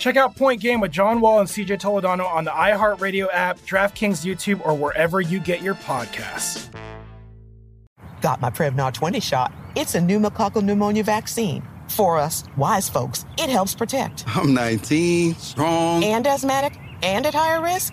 Check out Point Game with John Wall and CJ Toledano on the iHeartRadio app, DraftKings YouTube, or wherever you get your podcasts. Got my Prevnar 20 shot. It's a pneumococcal pneumonia vaccine. For us, wise folks, it helps protect. I'm 19, strong, and asthmatic, and at higher risk.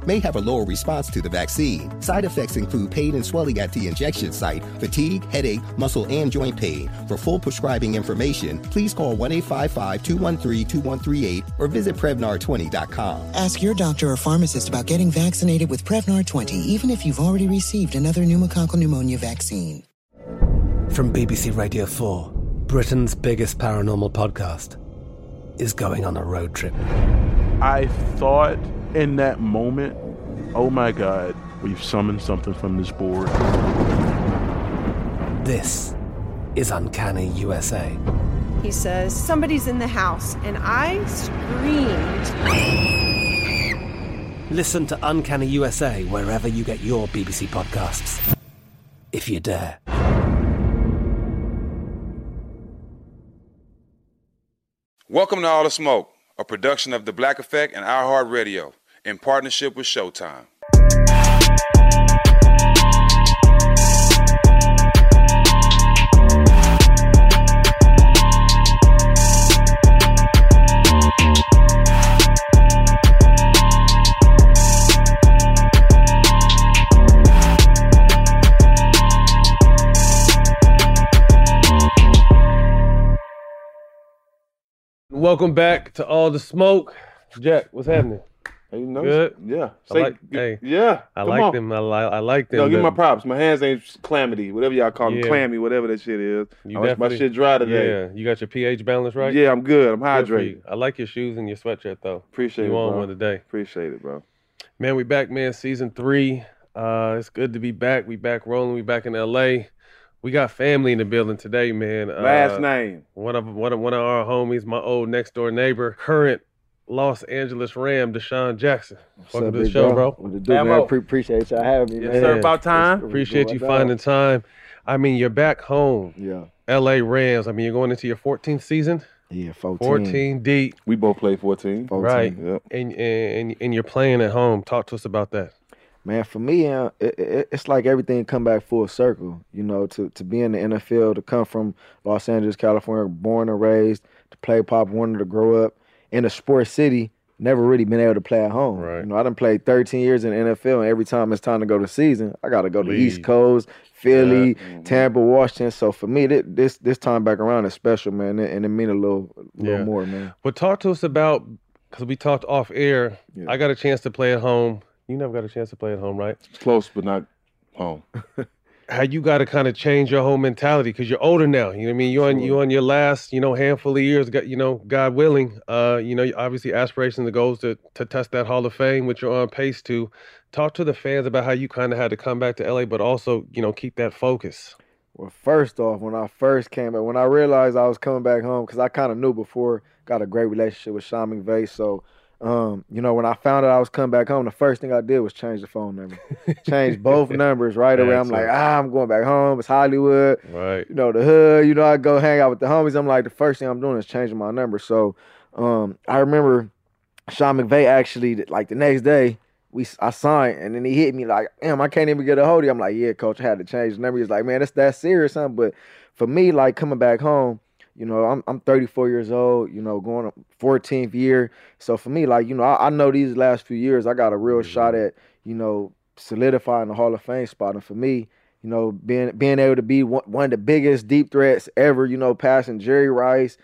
may have a lower response to the vaccine. Side effects include pain and swelling at the injection site, fatigue, headache, muscle, and joint pain. For full prescribing information, please call 1 855 213 2138 or visit Prevnar20.com. Ask your doctor or pharmacist about getting vaccinated with Prevnar 20, even if you've already received another pneumococcal pneumonia vaccine. From BBC Radio 4, Britain's biggest paranormal podcast is going on a road trip. I thought in that moment, oh my God, we've summoned something from this board. This is Uncanny USA. He says, Somebody's in the house, and I screamed. Listen to Uncanny USA wherever you get your BBC podcasts, if you dare. Welcome to All the Smoke, a production of The Black Effect and iHeartRadio in partnership with Showtime. Welcome back to All the Smoke. Jack, what's happening? Hey, you Good. Yeah. I Say- like, hey, yeah. I like on. them. I like. I like them. No, give me The- my props. My hands ain't calamity, whatever y'all call them, Yeah. clammy, whatever that shit is. You I my shit dry today. Yeah, you got your pH balance right. Yeah, I'm good. I'm hydrated. you. I like your shoes and your sweatshirt though. Appreciate you it, on bro. one today. Appreciate it, bro. Man, we back, man. Season three. Uh, it's good to be back. We back rolling. We back in LA. We got family in the building today, man. Last Uh, name. One of one of one of our homies, my old next door neighbor, current Los Angeles Ram, DeSean Jackson. Welcome up, to the show, bro? bro. What it do, man? Pre- appreciate y'all having me, Yes, man. sir. About time. Appreciate you What's up? finding time. I mean, you're back home. Yeah. LA Rams. I mean, you're going into your 14th season. Yeah, 14. 14 deep. We both played 14. 14. Right. Yep. And, and and you're playing at home. Talk to us about that. Man, for me, uh, it, it, it's like everything come back full circle. You know, to to be in the NFL, to come from Los Angeles, California, born and raised, to play pop, wanted to grow up in a sports city, never really been able to play at home. Right. You know, I done played 13 years in the NFL, and every time it's time to go to season, I got to go to the East Coast, Philly, Mm-hmm. Tampa, Washington. So for me, this this time back around is special, man, and, and it mean a little, little Yeah. more, man. But talk to us about because we talked off air. Yeah. I got a chance to play at home. You never got a chance to play at home, right? Close, but not home. How you got to kind of change your whole mentality because you're older now. You know what I mean? You on you on your last, you know, handful of years. Got you know, God willing. Uh, you know, obviously aspirations and goals to to test that Hall of Fame, which you're on pace to. Talk to the fans about how you kind of had to come back to LA, but also you know keep that focus. Well, first off, when I first came back, when I realized I was coming back home, because I kind of knew before, got a great relationship with Sean McVay. So, um, you know, when I found out I was coming back home, the first thing I did was change the phone number. change both numbers right away. I'm like, ah, I'm going back home. It's Hollywood. Right. You know, the hood. You know, I go hang out with the homies. I'm like, the first thing I'm doing is changing my number. So, um, I remember Sean McVay actually, like the next day, we I signed, and then he hit me like, damn, I can't even get a hold of you. I'm like, yeah, coach, I had to change the number. He's like, man, it's that serious, something. But for me, like coming back home, You know, I'm I'm 34 years old. You know, going on 14th year. So for me, like you know, I, I know these last few years, I got a real mm-hmm. shot at you know solidifying the Hall of Fame spot. And for me, you know, being being able to be one, one of the biggest deep threats ever. You know, passing Jerry Rice,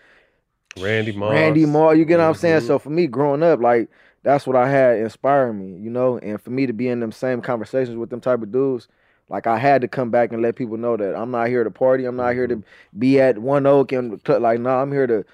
Randy Moss. Randy Moore. You get what I'm saying? Mm-hmm. So for me, growing up, like that's what I had inspiring me, you know, and for me to be in them same conversations with them type of dudes, like I had to come back and let people know that I'm not here to party. I'm not here to be at One Oak and like, no, nah, I'm here to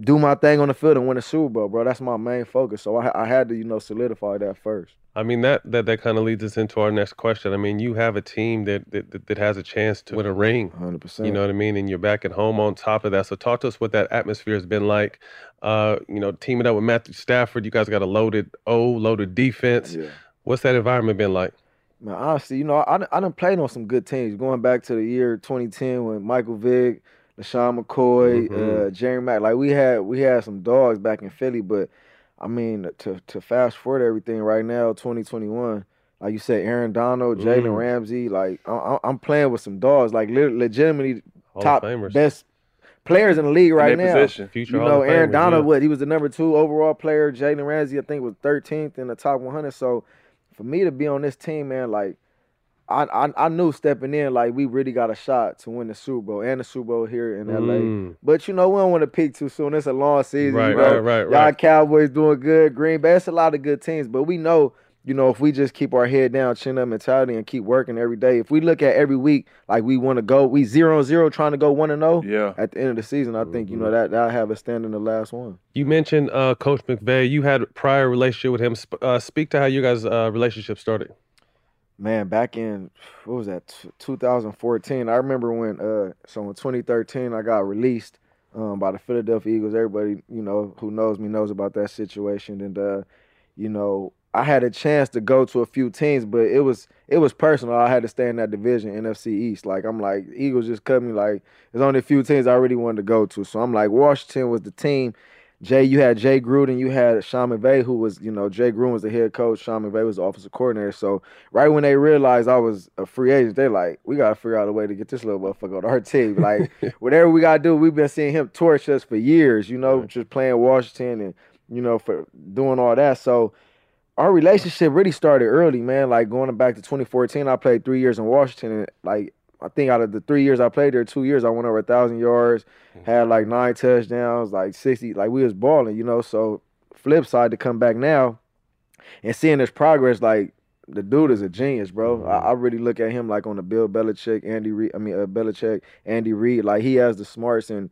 do my thing on the field and win a Super Bowl, bro. That's my main focus. So I, I had to, you know, solidify that first. I mean that that that kind of leads us into our next question. I mean, you have a team that that, that has a chance to win a ring. 100%. You know what I mean? And you're back at home on top of that. So talk to us what that atmosphere has been like. Uh, you know, teaming up with Matthew Stafford, you guys got a loaded O, loaded defense. Yeah. What's that environment been like? Man, honestly, you know, I I done played on some good teams. Going back to the year 2010 when Michael Vick, LeSean McCoy, Mhm. uh, Jerry Mack, like we had we had some dogs back in Philly, but I mean to to fast forward everything right now, 2021. Like you said, Aaron Donald, Jalen Mm. Ramsey, like I- I, I'm playing with some dogs, like legitimately Hall top best players in the league right now. position. Future you know, Aaron Donald, yeah. what he was the number two overall player. Jalen Ramsey, I think, was 13th in the top 100. So for me to be on this team, man, like I, I I knew stepping in, like we really got a shot to win the Super Bowl and the Super Bowl here in LA. Mm. But you know, we don't want to peak too soon. It's a long season. Right, you know? right, right, Y'all right. Cowboys doing good. Green Bay, it's a lot of good teams. But we know, you know, if we just keep our head down, chin up mentality, and keep working every day. If we look at every week like we want to go, we zero and zero trying to go one and zero. Yeah. At the end of the season, I think you Mm-hmm. know that that have a stand in the last one. You mentioned uh, Coach McVay. You had a prior relationship with him. Uh, speak to how you guys' uh, relationship started. Man, back in what was that? t- 2014. I remember when uh so in 2013 I got released um by the Philadelphia Eagles. Everybody, you know, who knows me knows about that situation and uh you know, I had a chance to go to a few teams, but it was it was personal. I had to stay in that division, NFC East. Like I'm like Eagles just cut me like there's only a few teams I really wanted to go to. So I'm like Washington was the team. Jay, you had Jay Gruden, you had Sean McVay, who was, you know, Jay Gruden was the head coach, Sean McVay was the offensive coordinator. So right when they realized I was a free agent, they're like, we gotta figure out a way to get this little motherfucker on our team. Like whatever we gotta do, we've been seeing him torch us for years, you know, just playing Washington and, you know, for doing all that. So our relationship really started early, man. Like going back to 2014, I played three years in Washington, and like I think out of the three years I played there, two years I went over a thousand yards, had like nine touchdowns, like 60, like we was balling, you know. So flip side to come back now and seeing his progress, like the dude is a genius, bro. I, I really look at him like on the Bill Belichick, Andy Reid. I mean, uh, Belichick, Andy Reid. Like he has the smarts and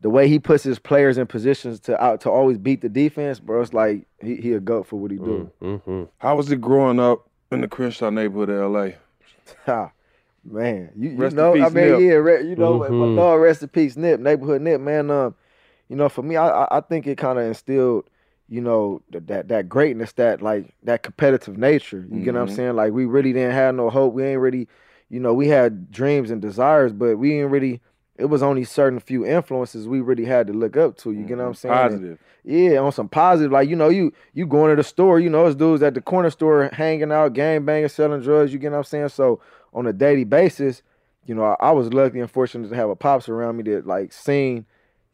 the way he puts his players in positions to out to always beat the defense, bro. It's like he he a goat for what he do. Mm-hmm. How was it growing up in the Crenshaw neighborhood of LA? Ha, man, you, you Rest in know, I peace, mean, Nip. yeah, re, you know, my Mhm. dog, rest in peace, Nip, neighborhood Nip, man. Um, you know, for me, I I, I think it kind of instilled, you know, th- that that greatness, that like that competitive nature. You get what I'm Mhm. saying? Like we really didn't have no hope. We ain't really, you know, we had dreams and desires, but we ain't really. It was only certain few influences we really had to look up to. You get what I'm mm-hmm. saying? And- Positive. yeah, on some positive, like you know, you you going to the store, you know, it's dudes at the corner store hanging out, gang banging, selling drugs. You get what I'm saying? So on a daily basis, you know, I, I was lucky and fortunate to have a pops around me that like seen,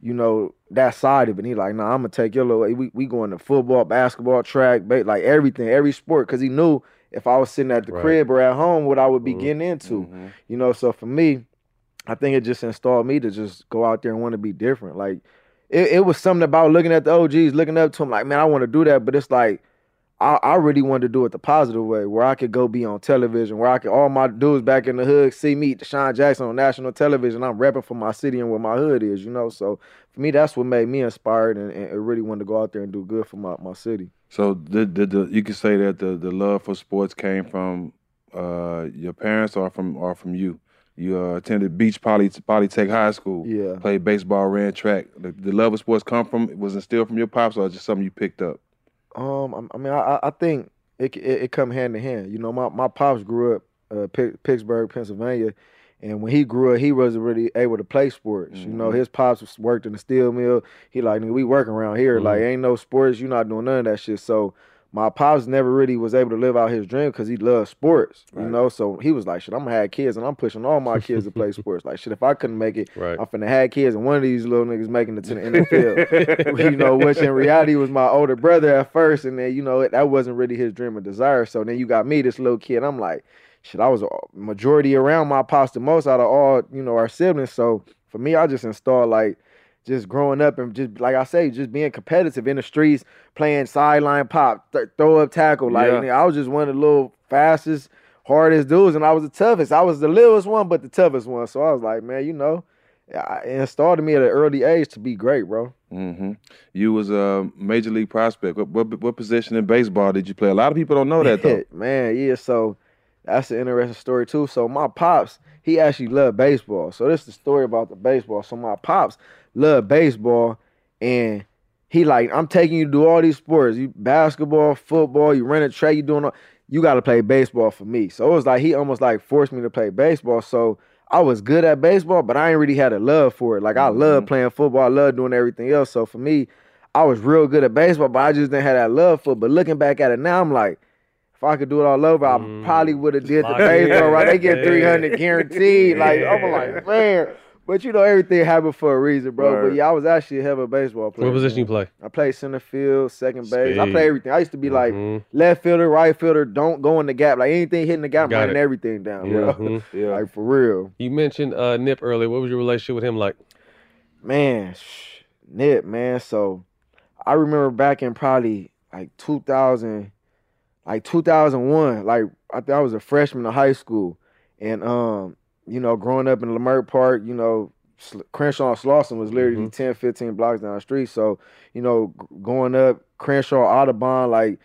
you know, that side of it. And he like, nah, I'm gonna take your little. We we going to football, basketball, track, ba- like everything, every sport, because he knew if I was sitting at the Right. crib or at home, what I would be getting into. Mm-hmm. You know, so for me, I think it just installed me to just go out there and want to be different. Like it, it was something about looking at the OGs, looking up to them, like, man, I want to do that. But it's like I, I really wanted to do it the positive way, where I could go be on television, where I could all my dudes back in the hood see me, DeSean Jackson on national television. I'm rapping for my city and where my hood is, you know. So for me, that's what made me inspired and, and really wanted to go out there and do good for my, my city. So the you could say that the, the love for sports came from uh, your parents or from or from you. You uh, attended Beach Poly Polytech High School. Yeah. Played baseball, ran track. The, the love of sports come from was instilled from your pops or just something you picked up? Um, I- I mean, I, I think it, it it come hand in hand. You know, my my pops grew up uh, Pi- Pittsburgh, Pennsylvania, and when he grew up, he wasn't really able to play sports. You know, Mhm. his pops worked in the steel mill. He like, we working around here. Like, ain't no sports. You not doing none of that shit. So my pops never really was able to live out his dream because he loved sports, you know. So he was like, "Shit, I'm gonna have kids, and I'm pushing all my kids to play sports. Like, shit, if I couldn't make it, Right. I'm finna have kids, and one of these little niggas making it to the NFL. you know, which in reality was my older brother at first, and then you know that wasn't really his dream or desire. So then you got me, this little kid. I'm like, shit, I was a majority around my pops the most out of all you know our siblings. So for me, I just installed like just growing up and just like I say, just being competitive in the streets, playing sideline pop, th- throw up tackle. Like Yeah. I was just one of the little fastest, hardest dudes, and I was the toughest. I was the littlest one, but the toughest one. So I was like, man, you know, it installed in me at an early age to be great, bro. Mm-hmm. You was a major league prospect. What, what what position in baseball did you play? A lot of people don't know that though. man, yeah. So that's an interesting story too. So my pops, he actually loved baseball. So this is the story about the baseball. So my pops loved baseball, and he like, I'm taking you to do all these sports. You basketball, football, you run a track, you doing all. You got to play baseball for me. So it was like he almost like forced me to play baseball. So I was good at baseball, but I ain't really had a love for it. Like I love playing football, I love doing everything else. So for me, I was real good at baseball, but I just didn't have that love for it. But looking back at it now, I'm like, if I could do it all over, I probably would have did the baseball right. They get 300 guaranteed. Like I'm like, man. But you know everything happened for a reason, bro. But yeah, I was actually a hell of a baseball player. What position you play? I played center field, second base. I play everything. I used to be like Mhm. left fielder, right fielder. Don't go in the gap. Like anything hitting the gap, I'm Got running it. everything down, bro. Mhm. Yeah. Like for real. You mentioned uh, Nip earlier. What was your relationship with him like? Man, sh- Nip, man. So I remember back in probably like 2000, like 2001. Like I think I was a freshman in high school, and um, you know, growing up in Leimert Park, you know, Crenshaw and Slauson was literally 10, 15 blocks down the street. So you know, going up Crenshaw, Audubon, like.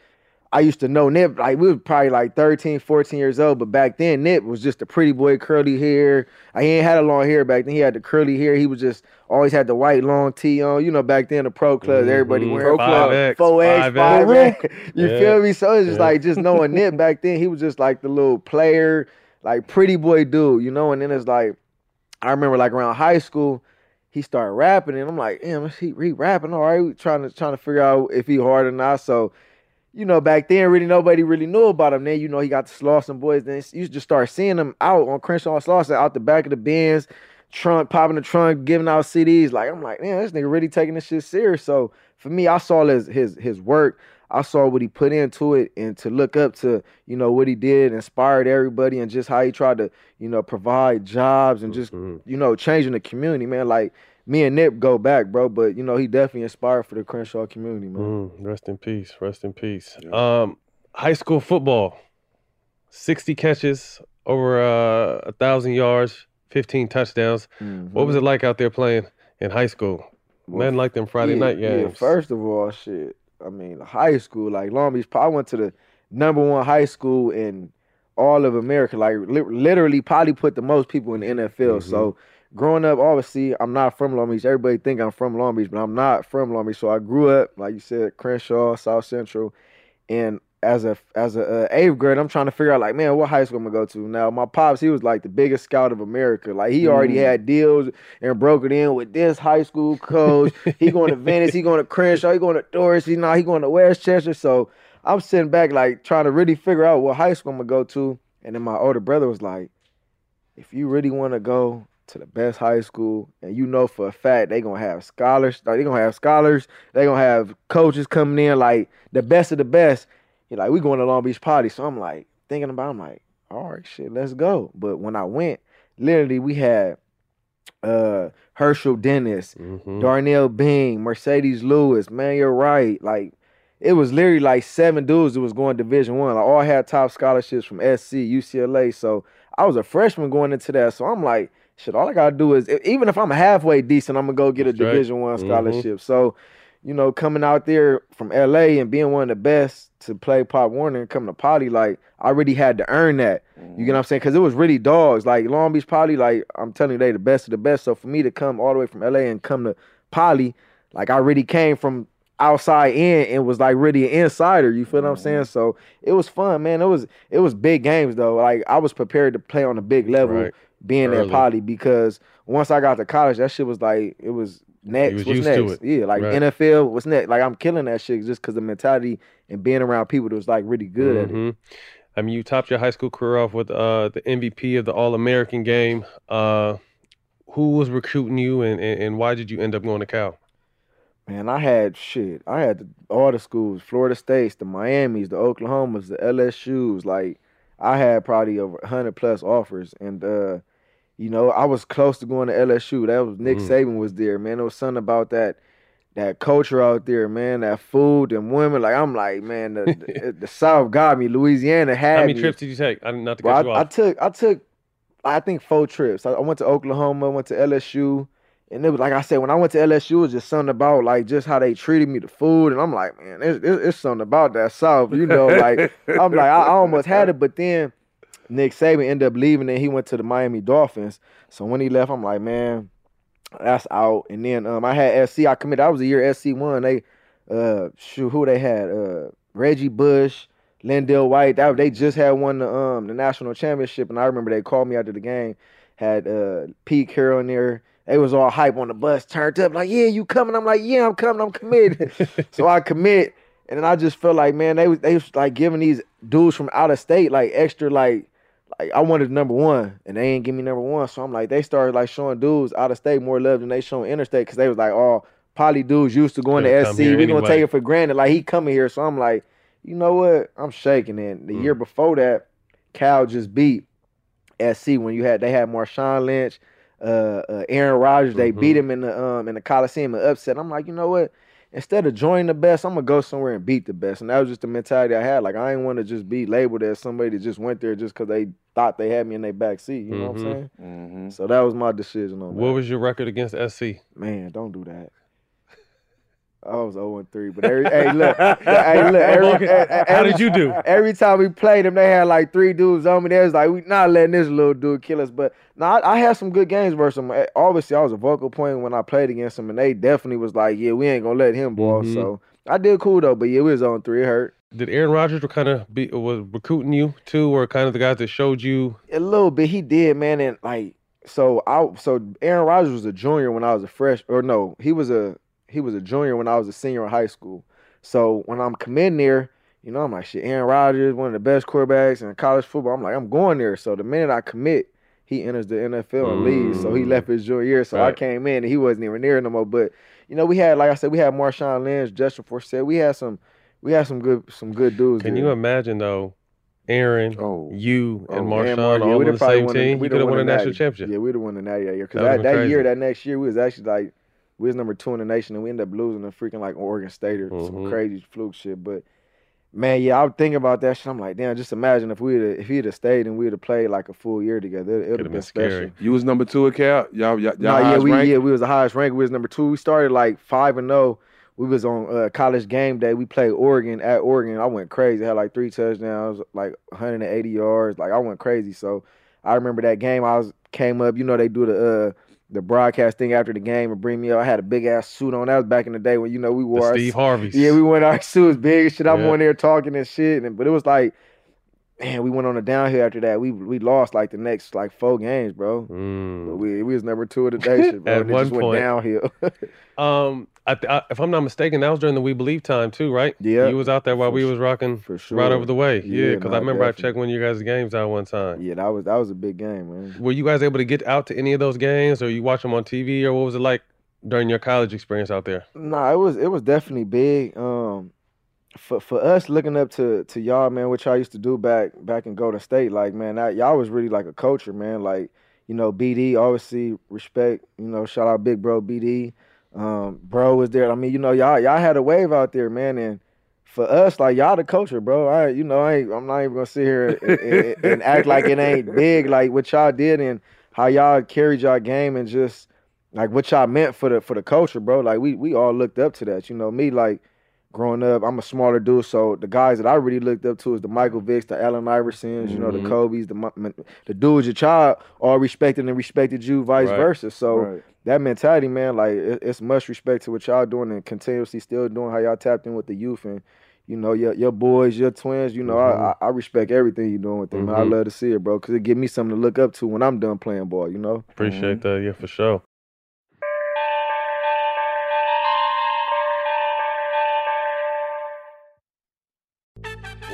I used to know Nip, like we was probably like 13, 14 years old, but back then Nip was just a pretty boy, curly hair. I ain't had a long hair back then. He had the curly hair. He was just always had the white long tee on. You know, back then the pro clubs, everybody Mhm. wearing Five X, four X, five five X. X. You Yeah. feel me? So it's just Yeah. like just knowing Nip back then, he was just like the little player, like pretty boy dude, you know. And then it's like, I remember like around high school, he started rapping, and I'm like, damn, he, he rapping all right. We trying to trying to figure out if he hard or not. So you know, back then, really nobody really knew about him. Then, you know, he got the Slauson boys. Then you just start seeing him out on Crenshaw Slauson, out the back of the bins, trunk, popping the trunk, giving out CDs. Like, I'm like, man, this nigga really taking this shit serious. So for me, I saw his his his work. I saw what he put into it, and to look up to, you know, what he did, inspired everybody, and just how he tried to, you know, provide jobs and just, you know, changing the community, man. Like me and Nip go back, bro, but you know, he definitely inspired for the Crenshaw community, man. Mm, rest in peace. Rest in peace. Um, high school football, sixty catches, over uh, a thousand yards, fifteen touchdowns. What was it like out there playing in high school? Nothing like them Friday yeah, night Yeah, games. first of all, shit. I mean, high school, like Long Beach. I went to the number one high school in all of America. Like li- literally, probably put the most people in the NFL. Mm-hmm. So growing up, obviously, I'm not from Long Beach. Everybody think I'm from Long Beach, but I'm not from Long Beach. So I grew up, like you said, Crenshaw, South Central, and as a as a uh, eighth grade, I'm trying to figure out like, man, what high school I'm gonna go to. Now, my pops, he was like the biggest scout of America. Like he already Mm. had deals and broke it in with this high school coach. he going to Venice, he going to Crenshaw, he going to Dorsey, he now he going to Westchester. So I'm sitting back like trying to really figure out what high school I'm gonna go to. And then my older brother was like, if you really want to go to the best high school and you know for a fact they gonna have scholars, like they gonna have scholars, they gonna have coaches coming in, like the best of the best. He like, we going to Long Beach Poly. So I'm like thinking about it, I'm like, all right, shit, let's go. But when I went, literally we had uh Herschel Dennis, Mm-hmm. Darnell Bing, Marcedes Lewis, man, you're right. Like it was literally like seven dudes that was going Division One. Like all had top scholarships from SC, UCLA. So I was a freshman going into that. So I'm like, shit, all I gotta do is even if I'm halfway decent, I'm gonna go get a That's right. Division One Mhm. scholarship. So, you know, coming out there from LA and being one of the best to play Pop Warner and come to Poly, like I really had to earn that. You get mm-hmm. what I'm saying? Because it was really dogs. Like Long Beach Poly, like I'm telling you, they the best of the best. So for me to come all the way from LA and come to Poly, like I really came from outside in and was like really an insider. You feel what I'm saying? Mm-hmm. So it was fun, man. It was it was big games though. Like I was prepared to play on a big level Right. being Early. at Poly because once I got to college, that shit was like it was next? was What's used to next? it. Yeah, like Right. NFL, what's next? Like I'm killing that shit just because the mentality and being around people that was like really good at it. Mhm. I mean, you topped your high school career off with uh, the MVP of the All American game. Uh, who was recruiting you, and, and, and why did you end up going to Cal? Man, I had shit. I had the, all the schools, Florida States, the Miamis, the Oklahomas, the LSU's. Like, I had probably over hundred plus offers, and uh, you know, I was close to going to LSU. That was Nick Mm. Saban was there, man. There was something about that that culture out there, man. That food and women. Like, I'm like, man, the, the, the South got me. Louisiana had How many me. trips did you take? I, not to Well, cut you I, I took I took I think four trips. I, I went to Oklahoma, went to LSU, and it was like I said when I went to LSU, it was just something about like just how they treated me, the food, and I'm like, man, it's, it's, it's something about that South, you know. Like I'm like I, I almost had it, but then Nick Saban ended up leaving, and he went to the Miami Dolphins. So when he left, I'm like, man, that's out. And then um, I had SC. I committed. I was a year SC one. They uh shoot who they had uh Reggie Bush, LenDale White. That they just had won the um the national championship, and I remember they called me after the game. Had uh Pete Carroll in there. They was all hype on the bus, turned up like, yeah, you coming? I'm like, yeah, I'm coming. I'm committed. so I commit, and then I just felt like, man, they was they was like giving these dudes from out of state like extra like like I wanted number one, and they ain't give me number one. So I'm like, they started like showing dudes out of state more love than they showing interstate because they was like, oh, poly dudes used to going to SC. We gonna take it for granted. Like he coming here, so I'm like, you know what? I'm shaking it. The year before that, Cal just beat SC when you had they had Marshawn Lynch, uh, uh Aaron Rodgers. They beat him in the um in the Coliseum and upset. I'm like, you know what? Instead of joining the best, I'm gonna go somewhere and beat the best. And that was just the mentality I had. Like I ain't want to just be labeled as somebody that just went there just because they thought they had me in their back seat. You know what I'm Mhm. saying? Mm-hmm. So that was my decision on What that. was your record against SC? Man, don't do that. I was 0 and 3, but every hey look, hey look, every, eh, eh, How did you do? Every time we played them, they had like three dudes on me. They was like, we not letting this little dude kill us. But no, I, I had some good games versus them. Eh, Obviously, I was a vocal point when I played against them, and they definitely was like, yeah, we ain't gonna let him ball. Mhm. So I did cool though, but yeah, we was on three. It hurt. Did Aaron Rodgers were kind of be was recruiting you too, or kind of the guys that showed you? A little bit, he did, man, and like so I so Aaron Rodgers was a junior when I was a fresh or no, he was a he was a junior when I was a senior in high school. So when I'm committing there, you know, I'm like shit, Aaron Rodgers, one of the best quarterbacks in college football. I'm like, I'm going there. So the minute I commit, he enters the NFL and leaves. So he left his junior year. So I came in and he wasn't even near no more. But you know, we had like I said, we had Marshawn Lynch, Justin Forsett. We had some we had some good some good dudes. Can there. you imagine though, Aaron, Oh. you oh, and Oh, Marshawn Mar- all we'd on the same team? We'd could have won a national championship. Yeah, we'd have won the natty that year. Because That that, that, year, that next year, we was actually like, we was number two in the nation, and we ended up losing to freaking like Oregon State or some Mhm. crazy fluke shit. But man, yeah, I was thinking about that shit. I'm like, damn, just imagine if we had if he'd have stayed and we'd have played like a full year together, it would have been, special. You was number two at Cal. Y'all, y'all, y'all Nah, yeah, we ranked? yeah we was the highest ranked. We was number two. We started like five and zero. We was on uh, college game day. We played Oregon at Oregon. I went crazy. I had like three touchdowns, like 180 yards. Like I went crazy. So I remember that game. I was came up. You know they do the uh, the broadcast thing after the game and bring me up. I had a big ass suit on. That was back in the day when you know we wore our Steve Harveys. Yeah, we went our suits big and shit. I'm Yeah. on there talking and shit. And but it was like. Man, we went on a downhill after that. We we lost like the next like four games, bro. But Mm. we we was number two of the nation, bro. At and one just went point. downhill. Um, I, I, if I'm not mistaken, that was during the We Believe time too, right? Yeah, you was out there while for we was rocking for sure. right over the way. Yeah, Yeah, because nah, I remember I checked one of you guys' games out one time. yeah, that was that was a big game, man. Were you guys able to get out to any of those games, or you watch them on TV, or what was it like during your college experience out there? Nah, it was it was definitely big. Um, for for us looking up to to y'all, man, what y'all used to do back back in Golden State, like man, that y'all was really like a culture, man. Like you know, BD obviously respect. You know, shout out Big Bro BD. Um, bro was there. I mean, you know, y'all y'all had a wave out there, man, and. For us, like y'all the culture, bro. I, you know, I I'm not even gonna sit here and, and- and act like it ain't big, like what y'all did and how y'all carried y'all game and just like what y'all meant for the for the culture, bro. Like we we all looked up to that. You know, me like growing up, I'm a smaller dude, so the guys that I really looked up to is the Michael Vicks, the Allen Iversons, you know, the Mhm. Kobe's, the the dudes your child all respected and respected you, vice Right. versa. So Right. that mentality, man, like it, it's much respect to what y'all doing and continuously still doing how y'all tapped in with the youth and. You know your your boys, your twins. You know I, I I respect everything you're doing with them. I Mhm. love to see it, bro, because it give me something to look up to when I'm done playing ball. You know. Appreciate that, yeah, for sure.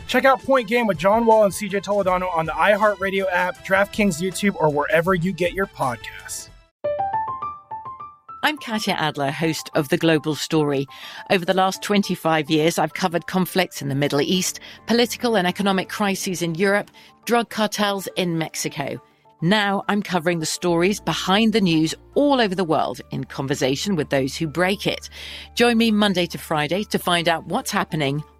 Check out Point Game with John Wall and CJ Toledano on the iHeartRadio app, DraftKings YouTube, or wherever you get your podcasts. I'm Katya Adler, host of The Global Story. Over the last 25 years, I've covered conflicts in the Middle East, political and economic crises in Europe, drug cartels in Mexico. Now I'm covering the stories behind the news all over the world in conversation with those who break it. Join me Monday to Friday to find out what's happening,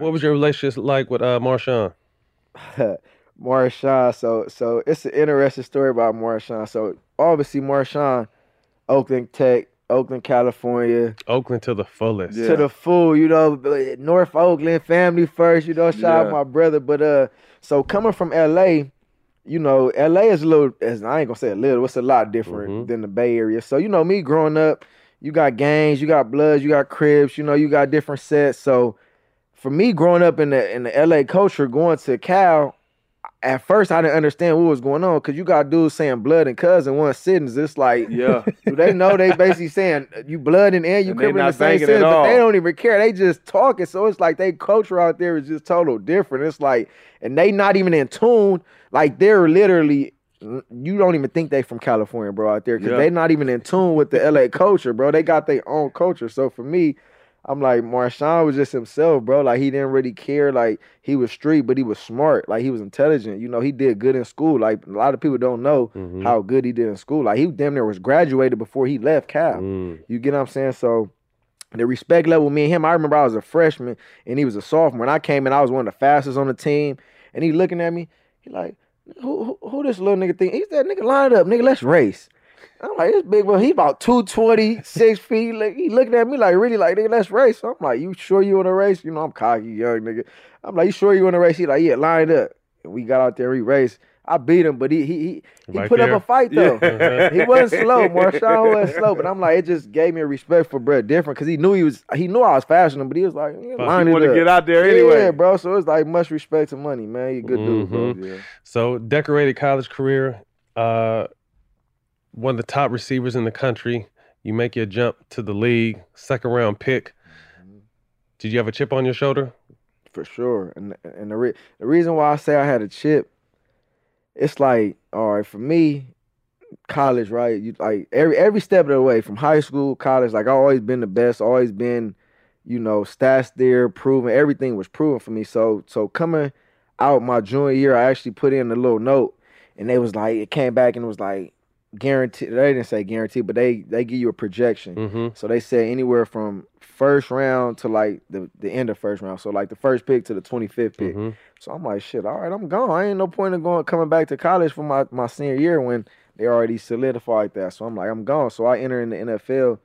What was your relationship like with uh, Marshawn? Marshawn. So so it's an interesting story about Marshawn. So obviously Marshawn, Oakland Tech, Oakland, California. Oakland to the fullest. To the full, you know, North Oakland, family first, you know, shout out my brother. But uh so coming from LA, you know, LA is a little is I ain't gonna say a little, it's a lot different than the Bay Area. So, you know, me growing up, you got gangs, you got bloods, you got crips, you know, you got different sets. So for me growing up in the in the LA culture, going to Cal, at first I didn't understand what was going on because you got dudes saying blood and cousin one sentence. It's like, Yeah. they know they basically saying you blood and and you they in the same sentence, but they don't even care. They just talking. So it's like they culture out there is just total different. It's like, and they not even in tune. Like they're literally. You don't even think they from California, bro, out there, because Yeah. they not even in tune with the LA culture, bro. They got their own culture. So for me, I'm like Marshawn was just himself, bro. Like he didn't really care. Like he was street, but he was smart. Like he was intelligent. You know, he did good in school. Like a lot of people don't know Mhm. how good he did in school. Like he damn near was graduated before he left Cal. Mm. You get what I'm saying? So the respect level, me and him, I remember I was a freshman and he was a sophomore. And I came in, I was one of the fastest on the team. And he looking at me, he like, who, who, who this little nigga think? He's that nigga, line it up, nigga, let's race. I'm like, this big boy, he about 220, six feet. Like, he looking at me like, really, like, nigga, let's race. I'm like, you sure you want to race? You know, I'm cocky, young nigga. I'm like, you sure you want to race? He like, yeah, lined up. And we got out there, we raced. I beat him, but he he he, he Right put there. up a fight though. Yeah. he wasn't slow. Marshawn wasn't slow, but I'm like, it just gave me a respect for Brett different because he knew he was he knew I was faster than him, but he was like, yeah, line it wanna get out there Yeah, anyway. bro. So it's like much respect to money, man. You a good dude, bro. Mhm. So decorated college career, uh, one of the top receivers in the country. You make your jump to the league, second round pick. Mm-hmm. Did you have a chip on your shoulder? for sure. And and the re- the reason why I say I had a chip, it's like all right for me, college, right? You like every every step of the way from high school, college. Like I always been the best, always been, you know, stats there, proven everything was proven for me. So so coming out my junior year, I actually put in a little note, and they was like, it came back and it was like guaranteed. They didn't say guaranteed, but they they give you a projection. Mm-hmm. So they said anywhere from first round to like the, the end of first round. So like the first pick to the 25th pick. Mm-hmm. So I'm like, shit, all right, I'm gone. I ain't no point in going coming back to college for my, my senior year when they already solidified that. So I'm like, I'm gone. So I enter in the NFL.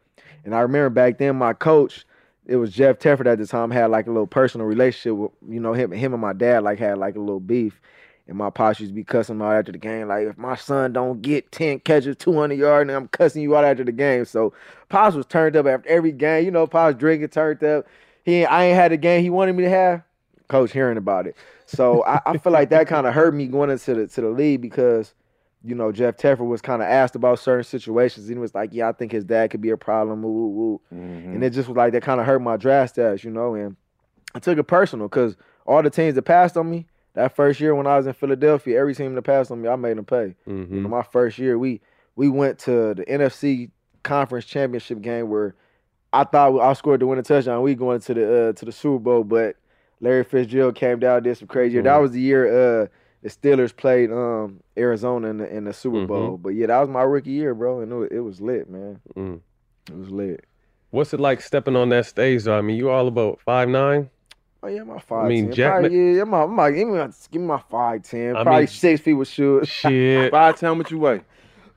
And I remember back then my coach, it was Jeff Tedford at the time, had like a little personal relationship with, you know, him him and my dad like had like a little beef. And my pops used to be cussing me out after the game. Like, if my son don't get 10 catches, 200 yards, and I'm cussing you out after the game. So Pops was turned up after every game. You know, Pops drinking, turned up. He I ain't had the game he wanted me to have. Coach hearing about it. So I, I feel like that kind of hurt me going into the to the league because, you know, Jeff Tedford was kind of asked about certain situations. And he was like, Yeah, I think his dad could be a problem. Woo, woo, woo. Mm-hmm. And it just was like that kind of hurt my draft status, you know. And I took it personal because all the teams that passed on me, that first year when I was in Philadelphia, every team that passed on me, I made them pay. Mhm. You know, my first year, we we went to the NFC conference championship game where I thought I scored the winning touchdown. We going to the uh, to the Super Bowl, but Larry Fitzgerald came down, did some crazy. That Mhm. was the year uh, the Steelers played um, Arizona in the, in the Super Mhm. Bowl. But yeah, that was my rookie year, bro, and it was, it was lit, man. Mm. It was lit. What's it like stepping on that stage though? I mean, you all about five nine. Oh yeah, my five. I mean, 10. Jack. Probably, yeah, my, my, give me my, give me my five ten. I Probably mean, six feet with shoes. Shit. Five ten, what you weigh?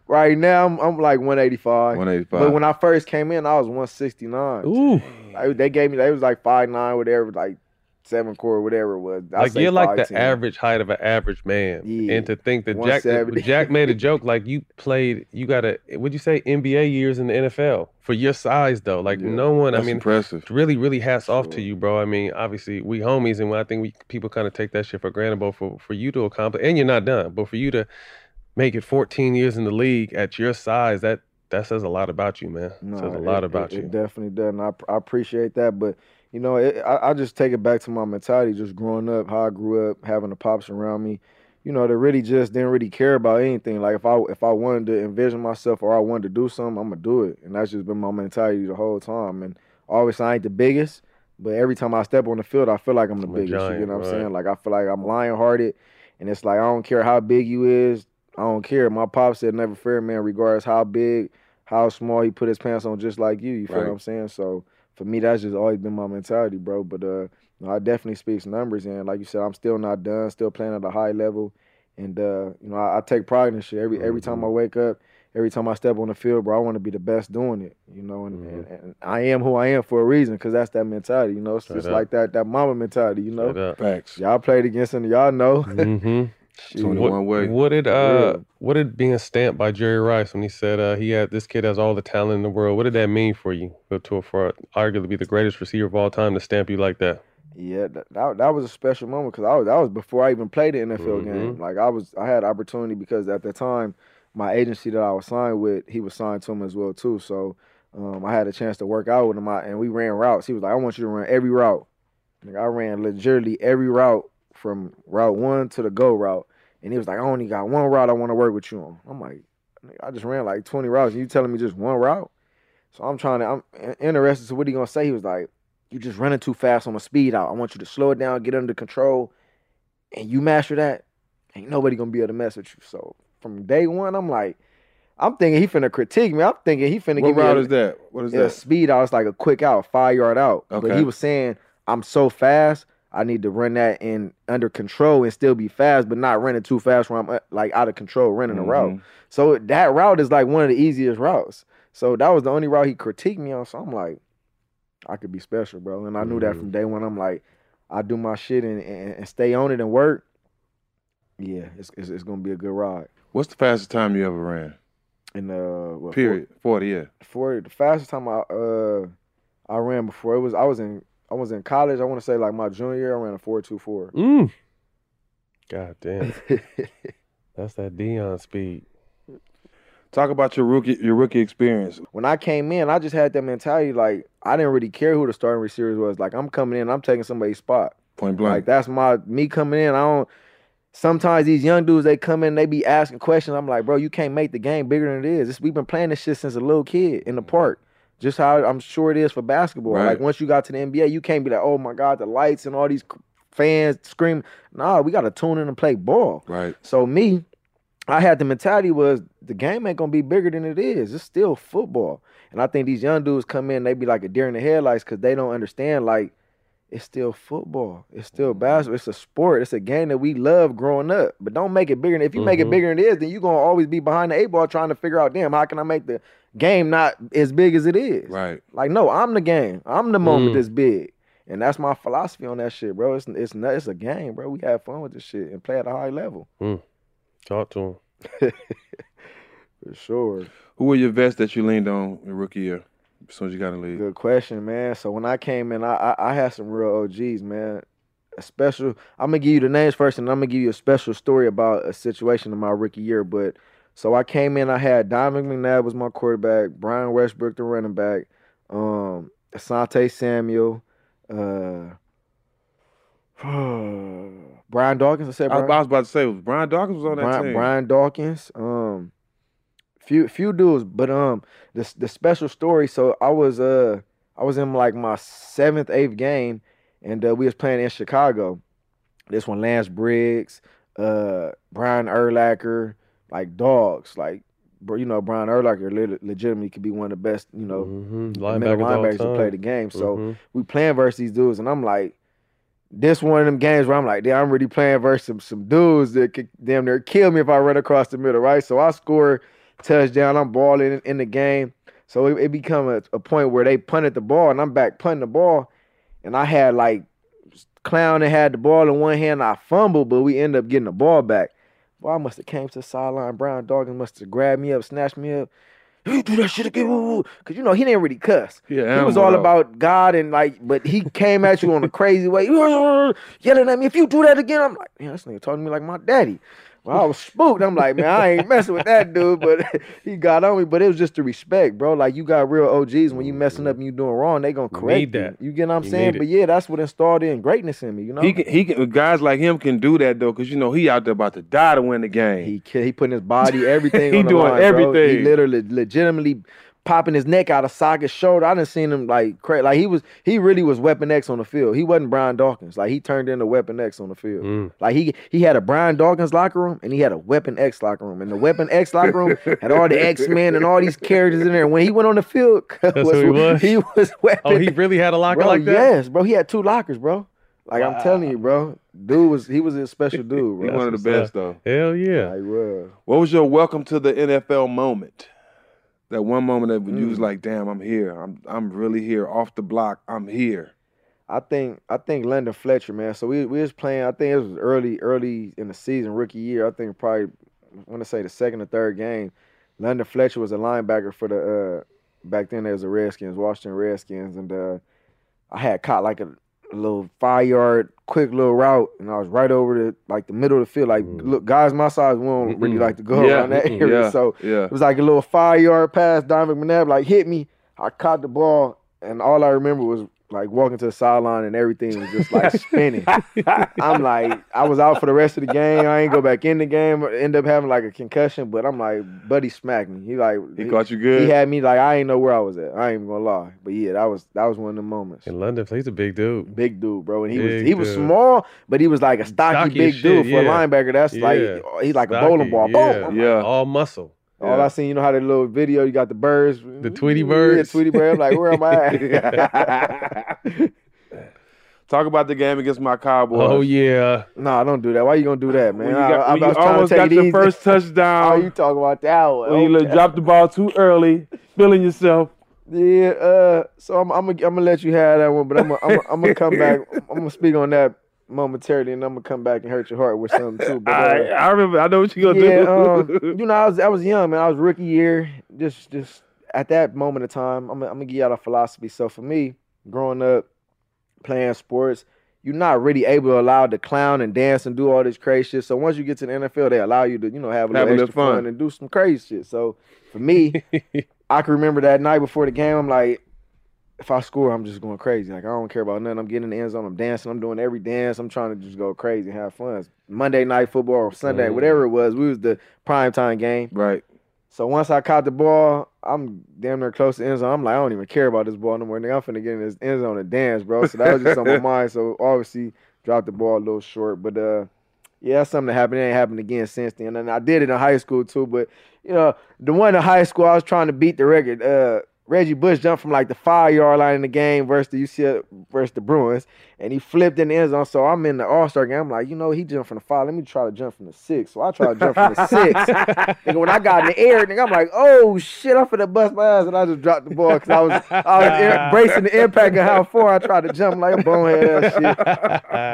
Right now, I'm, I'm like 185. 185. But when I first came in, I was 169. Ooh. Like, they gave me, they was like five nine, whatever, like seven core, whatever it was. I like you're like the 5'10". average height of an average man, Yeah. and to think that Jack Jack made a joke like you played, you got a would you say NBA years in the NFL for your size though? Like no one, I mean, impressive. really, really hats off to you, bro. I mean, obviously we homies, and I think we people kind of take that shit for granted, but for for you to accomplish, and you're not done, but for you to make it 14 years in the league at your size, that that says a lot about you, man. No, says a lot it- about it, you. It definitely does, and I, I appreciate that. But you know, it, I, I just take it back to my mentality, just growing up, how I grew up, having the pops around me. You know, they really just didn't really care about anything. Like if I if I wanted to envision myself or I wanted to do something, I'm gonna do it, and that's just been my mentality the whole time. And obviously, I ain't the biggest, but every time I step on the field, I feel like I'm the I'm biggest. you know what I'm saying? Like I feel like I'm lion hearted, and it's like I don't care how big you is. I don't care. My pop said never fear man, regardless how big, how small he put his pants on, just like you. You feel Right. what I'm saying? So for me, that's just always been my mentality, bro. But uh, you know, I definitely speaks numbers, and like you said, I'm still not done. Still playing at a high level, and uh, you know, I, I take pride in this shit. Every every time I wake up, every time I step on the field, bro, I want to be the best doing it. You know, and, and, and I am who I am for a reason, because that's that mentality. You know, it's Straight just up. like that that mama mentality. You know, Straight up. Facts. y'all played against him, y'all know. hmm Shit. What, what did uh what did being stamped by Jerry Rice when he said uh, he had this kid has all the talent in the world? What did that mean for you? To for arguably be the greatest receiver of all time to stamp you like that. Yeah, that, that, was a special moment because I was that was before I even played the NFL game. Mhm. Like I was, I had opportunity because at the time, my agency that I was signed with, he was signed to him as well too. So um, I had a chance to work out with him, I, and we ran routes. He was like, "I want you to run every route." Like I ran literally every route from route one to the go route, and he was like, "I only got one route I want to work with you on." I'm like, I just ran like 20 routes, and you telling me just one route? So I'm trying to, I'm interested to what he gonna say. He was like, "You just running too fast on a speed out. I want you to slow it down, get under control, and you master that. Ain't nobody gonna be able to mess with you." So from day one, I'm like, I'm thinking he finna critique me. I'm thinking he finna What give me What route is that? What is that? speed out. It's like a quick out, five yard out. But he was saying, I'm so fast. I need to run that in under control and still be fast, but not running too fast where I'm uh, like out of control running a route. So that route is like one of the easiest routes. So that was the only route he critiqued me on. So I'm like, I could be special, bro. And I knew that Mhm. from day one. I'm like, I do my shit and, and, and stay on it and work. Yeah, it's, it's it's gonna be a good ride. What's the fastest time you ever ran? In uh, what, Period. Forty. Yeah. for the fastest time I uh I ran before it was I was in I was in college. I want to say like my junior year. I ran a four two four. Mm. God damn. That's that Deion speed. Talk about your rookie your rookie experience. When I came in, I just had that mentality like I didn't really care who the starting receivers was. Like I'm coming in, I'm taking somebody's spot. Point blank. Like that's my me coming in. I don't. Sometimes these young dudes they come in, they be asking questions. I'm like, bro, you can't make the game bigger than it is. This, we've been playing this shit since a little kid in the park. Just how I'm sure it is for basketball. Right. Like once you got to the NBA, you can't be like, oh my god, the lights and all these fans scream. Nah, we got to tune in and play ball. Right. So me, I had the mentality was the game ain't gonna be bigger than it is. It's still football. And I think these young dudes come in, they be like a deer in the headlights because they don't understand like it's still football. It's still basketball. It's a sport. It's a game that we love growing up. But don't make it bigger. than If you make it Mhm. bigger than it is, then you're gonna always be behind the eight ball trying to figure out, damn, how can I make the game not as big as it is? Right. Like, no, I'm the game. I'm the moment Mm. that's big. And that's my philosophy on that shit, bro. It's it's not, it's a game, bro. We have fun with this shit and play at a high level. Mm. Talk to him. For sure. Who were your vets that you leaned on in rookie year? As soon as you got in the league. Good question, man. So when I came in, I I, I had some real OGs, man. A special. I'm gonna give you the names first, and I'm gonna give you a special story about a situation in my rookie year. But so I came in, I had Donovan McNabb was my quarterback, Brian Westbrook the running back, um, Asante Samuel, uh, Brian Dawkins. I said I, Brian, I was about to say, was Brian Dawkins was on that Brian, team. Brian Dawkins. Um, few few dudes, but um, the the special story. So I was uh I was in like my seventh eighth game, and uh, we was playing in Chicago. This one, Lance Briggs, uh, Brian Urlacher, like dogs, like. You know Brian Urlacher legitimately could be one of the best, you know, Mhm. middle Linebackers linebackers to play the game. So Mhm. we playing versus these dudes, and I'm like, this one of them games where I'm like, damn, I'm really playing versus some, some dudes that could damn near kill me if I run across the middle, right? So I score touchdown, I'm balling in, in the game. So it, it become a, a point where they punted the ball, and I'm back punting the ball, and I had like clown that had the ball in one hand, I fumbled, but we end up getting the ball back. Boy, I must have came to the sideline. Brian Dawkins must have grabbed me up, snatched me up. You do that shit again, because you know he didn't really cuss. Yeah, he was all about God and like, but he came at you on a crazy way, yelling at me. If you do that again, I'm like, man, this nigga talking to me like my daddy. Well, I was spooked. I'm like, man, I ain't messing with that dude. But he got on me. But it was just the respect, bro. Like you got real OGs when you messing up and you doing wrong, they gonna correct need that. You get what I'm You saying? But yeah, that's what installed in greatness in me. You know, He can, he can, guys like him can do that though, because you know he out there about to die to win the game. He he putting his body, everything. He on the doing line, bro. Everything. He literally, legitimately popping his neck out of socket, shoulder. I didn't seen him like crazy. Like he was, he really was Weapon X on the field. He wasn't Brian Dawkins. Like he turned into Weapon X on the field. Mm. Like he he had a Brian Dawkins locker room and he had a Weapon X locker room. And the Weapon X locker room had all the X Men and all these characters in there. And when he went on the field, That's who he was? He was Weapon. Oh, he really had a locker bro, like that? Yes, bro. He had two lockers, bro. Like I'm telling you, bro. Dude was he was a special dude, bro. He's one of the best though. Hell yeah. He was. What was your welcome to the NFL moment? That one moment that when you Mm. was like, damn, I'm here. I'm I'm really here. Off the block, I'm here. I think I think London Fletcher, man. So we we was playing. I think it was early early in the season, rookie year. I think probably I want to say the second or third game. London Fletcher was a linebacker for the uh back then there was the Redskins, Washington Redskins, and uh I had caught like a, a little five yard quick little route, and I was right over the like the middle of the field. Like mm. look, guys my size won't really like to go Yeah, around that area. yeah, So yeah. it was like a little five yard pass. Donovan McNabb like hit me. I caught the ball, and all I remember was like walking to the sideline, and everything was just like spinning. I'm like, I was out for the rest of the game. I ain't go back in the game. End up having like a concussion, but I'm like, buddy smacked me. He like He caught you good? He had me like I ain't know where I was at. I ain't even gonna lie, but yeah, that was that was one of the moments. In London, he's a big dude. Big dude, bro, and he was Big he was small, but he was like a stocky, Stocky big as dude shit, for a linebacker. That's Yeah. like he's like a bowling ball. yeah. Boom. I'm like, Yeah. Oh All muscle. All I seen, you know how that little video, you got the birds, The Tweety Yeah, birds. Tweety bird. I'm like, where am I at? Talk about the game against my Cowboys. Oh yeah. no, nah, don't do that. Why you gonna do that, man? When you, got, I, when I you to almost take got your first Oh, touchdown. you talking about that one? when you Okay. let- dropped the ball too early, feeling yourself. Yeah, uh, so I'm I'm gonna I'm gonna let you have that one, but I'm gonna, I'm gonna, I'm gonna come back. I'm gonna speak on that momentarily, and I'm gonna come back and hurt your heart with something too. But, uh, I, I remember. I know what you're gonna yeah, do. um, you know, I was I was young, man. I was rookie year. Just just at that moment of time, I'm gonna- I'm gonna give y'all a philosophy. So for me, growing up, playing sports, you're not really able to allow to clown and dance and do all this crazy shit. So once you get to the NFL, they allow you to you know have a Have little a little extra fun. fun. and do some crazy shit. So for me, I can remember that night before the game. I'm like. If I score, I'm just going crazy. Like I don't care about nothing. I'm getting in the end zone. I'm dancing. I'm doing every dance. I'm trying to just go crazy have fun. Monday night football or Sunday, Mm. whatever it was, we was the prime time game. right. So once I caught the ball, I'm damn near close to end zone. I'm like, I don't even care about this ball no more. Nigga, I'm finna get in this end zone and dance, bro. So that was just on my mind. So obviously dropped the ball a little short. But uh yeah, that's something that happened. It ain't happened again since then. And I did it in high school too. But you know, the one in high school, I was trying to beat the record. Uh Reggie Bush jumped from like the five yard line in the game versus the UCF versus the Bruins, and he flipped in the end zone. So I'm in the All Star game. I'm like, you know, he jumped from the five. Let me try to jump from the six. So I try to jump from the six. and when I got in the air, nigga, I'm like, oh shit, I'm finna bust my ass, and I just dropped the ball because I was I was air- bracing the impact of how far I tried to jump like a bonehead ass shit.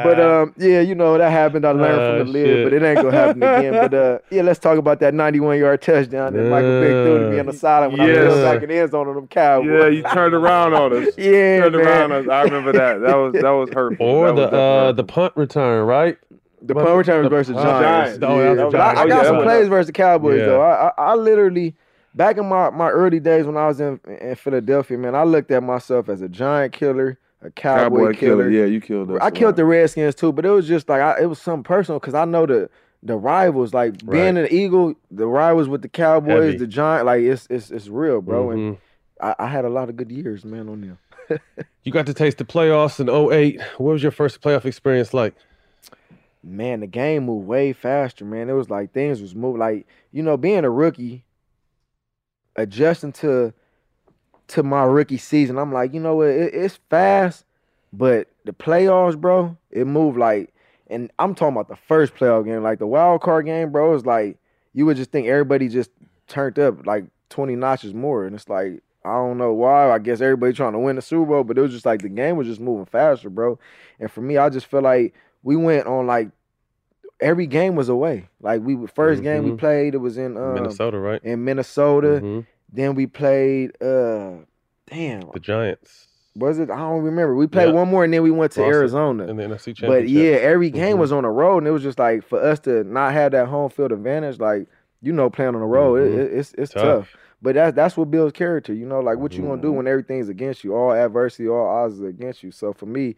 But um, yeah, you know that happened. I learned Oh, from the lid, shit. but it ain't gonna happen again. But uh, yeah, let's talk about that 91 yard touchdown that Michael Vick threw to me on the sideline when I Yes. was back in the end zone on them Cowboys. Yeah, you turned around on us. Yeah, turned man. around on us. I remember that. That was that was hurtful. Or That the uh the punt return, right? The punt return was versus oh, Giants. Oh, that was I, I Giants. got Yeah, some plays versus the Cowboys Yeah. though. I, I I literally back in my, my early days when I was in in Philadelphia, man, I looked at myself as a giant killer, a cowboy, Cowboy killer. killer. Yeah, you killed us. I killed the Redskins too, but it was just like I, it was something personal because I know the the rivals, like being an Eagle, the rivals with the Cowboys, Heavy. the Giant, like it's it's it's real, bro. And Mhm. I, I had a lot of good years, man, on them. You got to taste the playoffs in 08. What was your first playoff experience like? man, the game moved way faster, man. It was like things was moving like, you know, being a rookie, adjusting to to my rookie season, I'm like, you know what, it, it's fast, but the playoffs, bro, it moved like and I'm talking about the first playoff game, like the wild card game, bro, it was like you would just think everybody just turned up like 20 notches more. And it's like, I don't know why. I guess everybody trying to win the Super Bowl, but it was just like the game was just moving faster, bro. And for me, I just feel like we went on like every game was away. Like we 1st game we Mhm. played, it was in um, Minnesota, right? In Minnesota. Mhm. Then we played uh damn, The Giants. was it? I don't remember. We played Yeah. one more and then we went to Lost it Arizona. in the NFC Championship. But yeah, every game Mhm. was on the road, and it was just like for us to not have that home field advantage, like you know, playing on the road, it- Mhm. it, it's it's Tough. tough. But that's that's what builds character, you know. Like what you gonna do Mm-hmm. when everything's against you, all adversity, all odds against you. So for me,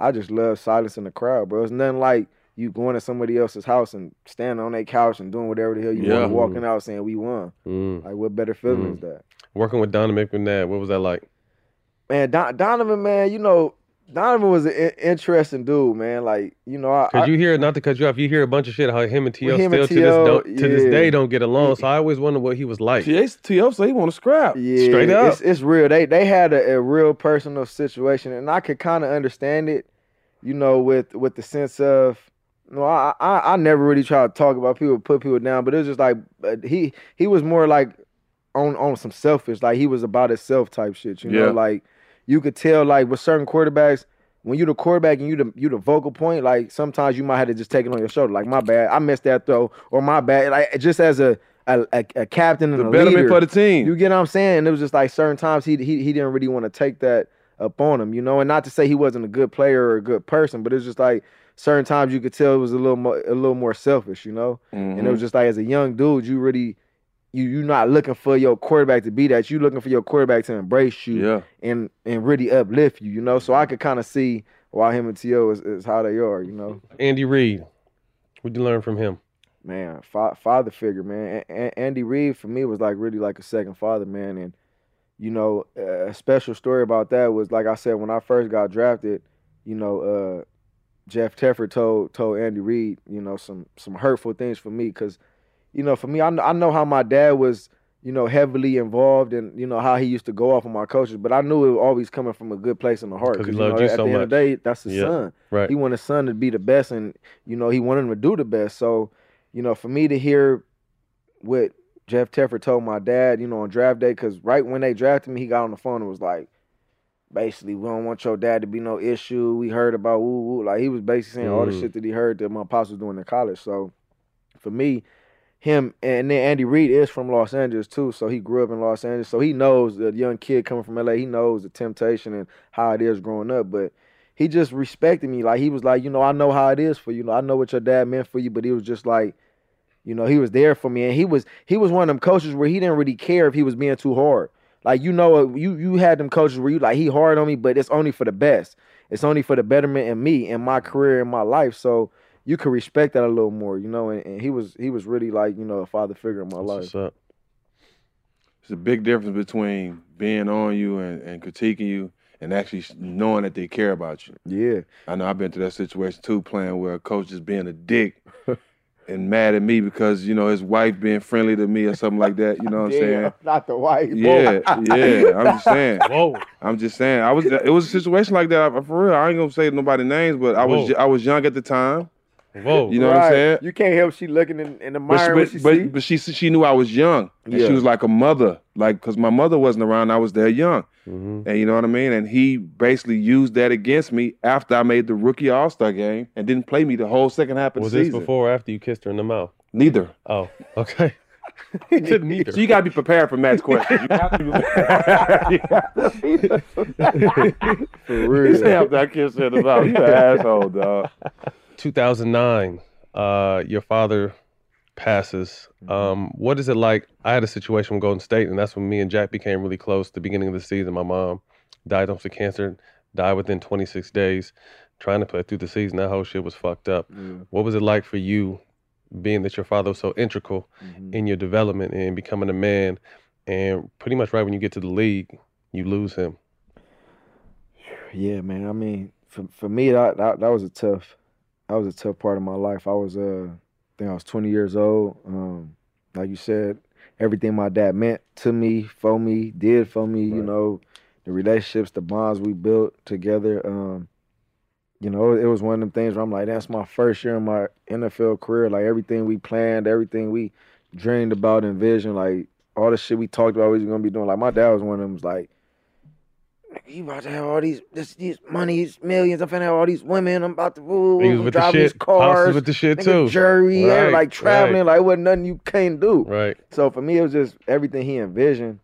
I just love silence in the crowd, bro. It's nothing like you going to somebody else's house and standing on their couch and doing whatever the hell you Yeah. want, walking out saying we won. Mm. Like what better feeling Mm. is that? Working with Donovan McNabb, what was that like? Man, Don, Donovan, man, you know, Donovan was an in- interesting dude, man. Like you know, I, I Because you hear, not to cut you off, you hear a bunch of shit how him and T.O. Him still and to this, T.O., don't, to this day don't get along. So I always wonder what he was like. T.O. say he want to scrap. Yeah, Straight up. It's, it's real. They they had a, a real personal situation, and I could kind of understand it. You know, with with the sense of, no, I, I I never really try to talk about people, put people down, but it was just like uh, he he was more like on on some selfish, like he was about himself type shit. You know, like you could tell like with certain quarterbacks. When you're the quarterback and you the you the vocal point, like sometimes you might have to just take it on your shoulder. Like my bad, I missed that throw, or my bad. Like just as a a, a, a captain and The a betterment leader, for the team. You get what I'm saying? And it was just like certain times he he he didn't really want to take that up on him, you know. And not to say he wasn't a good player or a good person, but it's just like certain times you could tell it was a little more a little more selfish, you know. And it was Mhm. just like as a young dude, you really you you're not looking for your quarterback to be that. You're looking for your quarterback to embrace you Yeah. and and really uplift you, you know. So I could kind of see why him and T.O. is, is how they are, you know. Andy Reid, what'd you learn from him? man, fa- father figure, man. A- A- Andy Reid for me was like really like a second father, man. And you know, a special story about that was like I said when I first got drafted. You know, uh, Jeff Tedford told told Andy Reid, you know, some some hurtful things for me because, you know, for me, I know, I know how my dad was. You know, heavily involved and you know how he used to go off on my coaches, but I knew it was always coming from a good place in the heart. 'Cause he you know, you at so the end of the day, that's his Yeah, son. right. He wanted his son to be the best, and you know he wanted him to do the best. So, you know, for me to hear what Jeff Tedford told my dad, you know, on draft day, because right when they drafted me, he got on the phone and was like, basically, we don't want your dad to be no issue. We heard about woo woo. Like he was basically saying all the Mm. shit that he heard that my pops was doing in college. So, for me, him and then Andy Reid is from Los Angeles too, so he grew up in Los Angeles, so he knows the young kid coming from LA. He knows the temptation and how it is growing up, but he just respected me. Like he was like, you know, I know how it is for you. Know I know what your dad meant for you, but he was just like, you know, he was there for me, and he was he was one of them coaches where he didn't really care if he was being too hard. Like you know, you you had them coaches where you like he hard on me, but it's only for the best. It's only for the betterment in me and my career and my life. So you could respect that a little more, you know. And, and he was he was really like you know a father figure in my life. What's up? It's a big difference between being on you and, and critiquing you and actually knowing that they care about you. Yeah. I know I've been through that situation too, playing where a coach is being a dick and mad at me because you know his wife being friendly to me or something like that. You know what I'm saying? Not the wife. Yeah, yeah. I'm just saying. Whoa. I'm just saying. I was. It was a situation like that for real. I ain't gonna say nobody names, but I was. I was young at the time. Whoa. You know what I'm saying? You can't help she looking in, in the mirror when she, she but, see. but she she knew I was young, and Yeah. she was like a mother, like because my mother wasn't around. I was there young, Mm-hmm. and you know what I mean. And he basically used that against me after I made the rookie All Star game and didn't play me the whole second half of season. Was the this season. before or after you kissed her in the mouth? Neither. Oh, okay. He took neither. So you gotta be prepared for Matt's question. You have to be prepared. You have to be- For real. He said after I kissed her in the mouth. You an asshole, dog. 2009, uh, your father passes. Mm-hmm. Um, what is it like? I had a situation with Golden State, and that's when me and Jack became really close. The beginning of the season, my mom died with cancer, died within 26 days. Trying to play through the season, that whole shit was fucked up. What was it like for you, being that your father was so integral Mm-hmm. in your development and becoming a man, and pretty much right when you get to the league, you lose him? Yeah, man. I mean, for for me, that, that that was a tough, that was a tough part of my life. I was uh, I think I was 20 years old. Um, like you said, everything my dad meant to me, for me, did for me. You know, the relationships, the bonds we built together. Um, you know, it was one of them things where I'm like, that's my first year in my NFL career. Like everything we planned, everything we dreamed about, envisioned, like all the shit we talked about we was gonna be doing. Like my dad was one of them was like, you about to have all these this these money, these millions. I'm finna have all these women. I'm about to was I'm with the shit. these cars. with the shit too. Jury, Right, like traveling, right. like it wasn't nothing you can't do. Right. So for me, it was just everything he envisioned.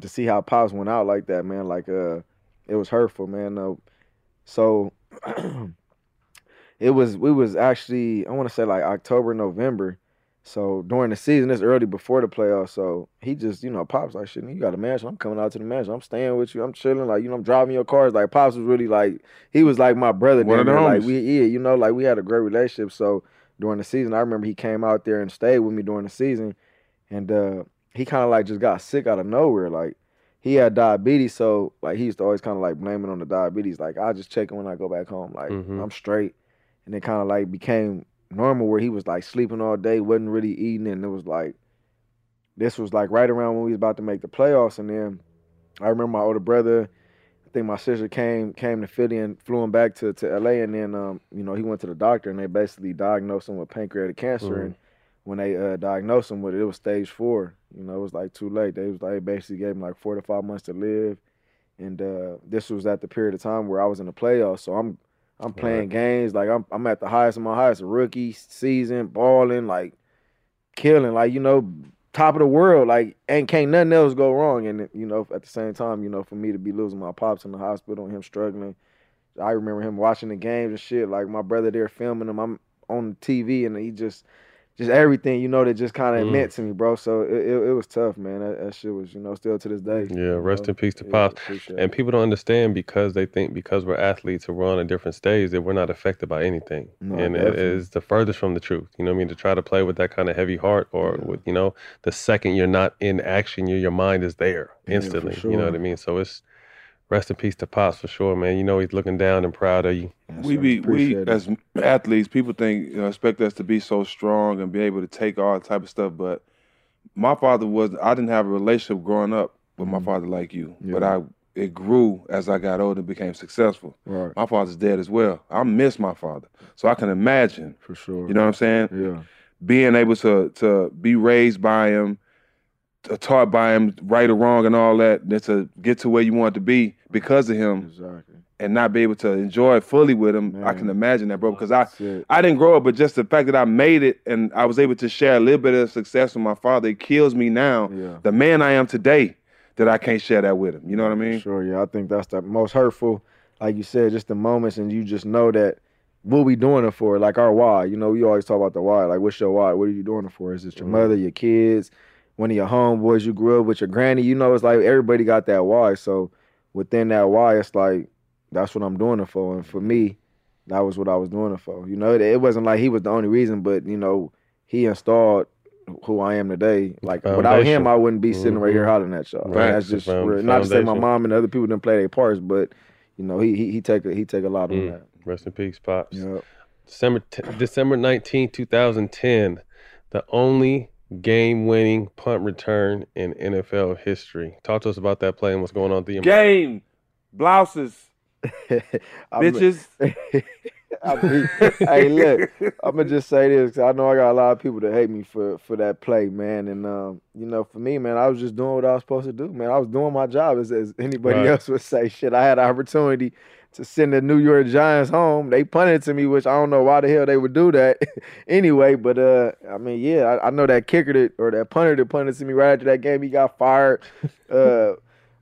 To see how pops went out like that, man, like uh, it was hurtful, man. Uh, so it was we was actually I want to say like October, November. So during the season, it's early before the playoffs. So he just, you know, pops like shit. You got a mansion. I'm coming out to the mansion. I'm staying with you. I'm chilling. Like you know, I'm driving your cars. Like pops was really like he was like my brother. One of. Like we, yeah, you know, like we had a great relationship. So during the season, I remember he came out there and stayed with me during the season, and uh, he kind of like just got sick out of nowhere. Like he had diabetes, so like he used to always kind of like blame it on the diabetes. Like I just check it when I go back home. Like Mhm. I'm straight, and it kind of like became normal where he was like sleeping all day, wasn't really eating, and it was like this was like right around when we was about to make the playoffs, and then I remember my older brother. I think my sister came came to Philly and flew him back to, to LA, and then um, you know he went to the doctor and they basically diagnosed him with pancreatic cancer. Mhm. And when they uh, diagnosed him with it, it was stage four. You know, it was like too late. They was like basically gave him like four to five months to live, and uh, this was at the period of time where I was in the playoffs. So I'm I'm playing Right. games like I'm I'm at the highest of my highest rookie season, balling like killing, like you know, top of the world, like ain't can't nothing else go wrong. And you know, at the same time, you know, for me to be losing my pops in the hospital and him struggling, I remember him watching the games and shit. Like my brother there filming him, I'm on the TV, and he just. Just everything, you know, that just kind of Mm. meant to me, bro. So it, it, it was tough, man. That, that shit was, you know, still to this day. Yeah, rest know? in peace to Yeah, Pops. appreciate And people don't understand because they think because we're athletes or we're on a different stage that we're not affected by anything. No, and it is the furthest from the truth. You know what I mean? To try to play with that kind of heavy heart or with, you know, the second you're not in action, your your mind is there Yeah, for instantly. You know what I mean? So it's rest in peace to Pops for sure, man. You know he's looking down and proud of you. we be we it. as athletes, people think you know, expect us to be so strong and be able to take all type of stuff. But my father was I didn't have a relationship growing up with my mm-hmm. father like you, but I it grew as I got older and became successful. Right. My father's dead as well. I miss my father, so I can imagine. For sure. You know what I'm saying? Yeah. Being able to to be raised by him, t- taught by him, right or wrong, and all that, then to get to where you want to be because of him Exactly. and not be able to enjoy it fully with him, I can imagine that, bro. Because I. I didn't grow up, but just the fact that I made it and I was able to share a little bit of success with my father, it kills me now. Yeah. The man I am today, that I can't share that with him. You know what I mean? Sure, yeah. I think that's the most hurtful, like you said, just the moments and you just know that what we doing it for, like our why. You know, we always talk about the why. Like, what's your why? What are you doing it for? Is it your mm-hmm. mother, your kids, one of your homeboys you grew up with, your granny? You know, it's like everybody got that why. So within that why, it's like that's what I'm doing it for. And for me, that was what I was doing it for. You know, it, it wasn't like he was the only reason, but you know, he installed who I am today. Like without him, I wouldn't be sitting right here Mhm. hollering at y'all. Like, that's just real. not to say my mom and other people didn't play their parts, but you know, he he, he take a he take a lot on Mm. that. Rest in peace, Pops. Yeah. December t- December 19, 2010, the only game-winning punt return in NFL history. Talk to us about that play and what's going on at the Game, blouses, I'm- bitches. I mean, hey, look, I'm gonna just say this 'cause I know I got a lot of people that hate me for for that play, man. And um, you know, for me, man, I was just doing what I was supposed to do, man. I was doing my job as, as anybody Right. else would say. Shit, I had an opportunity to send the New York Giants home. They punted to me, which I don't know why the hell they would do that. anyway, but uh, I mean, yeah, I, I know that kicker that or that punter that punted to me right after that game, he got fired. Uh.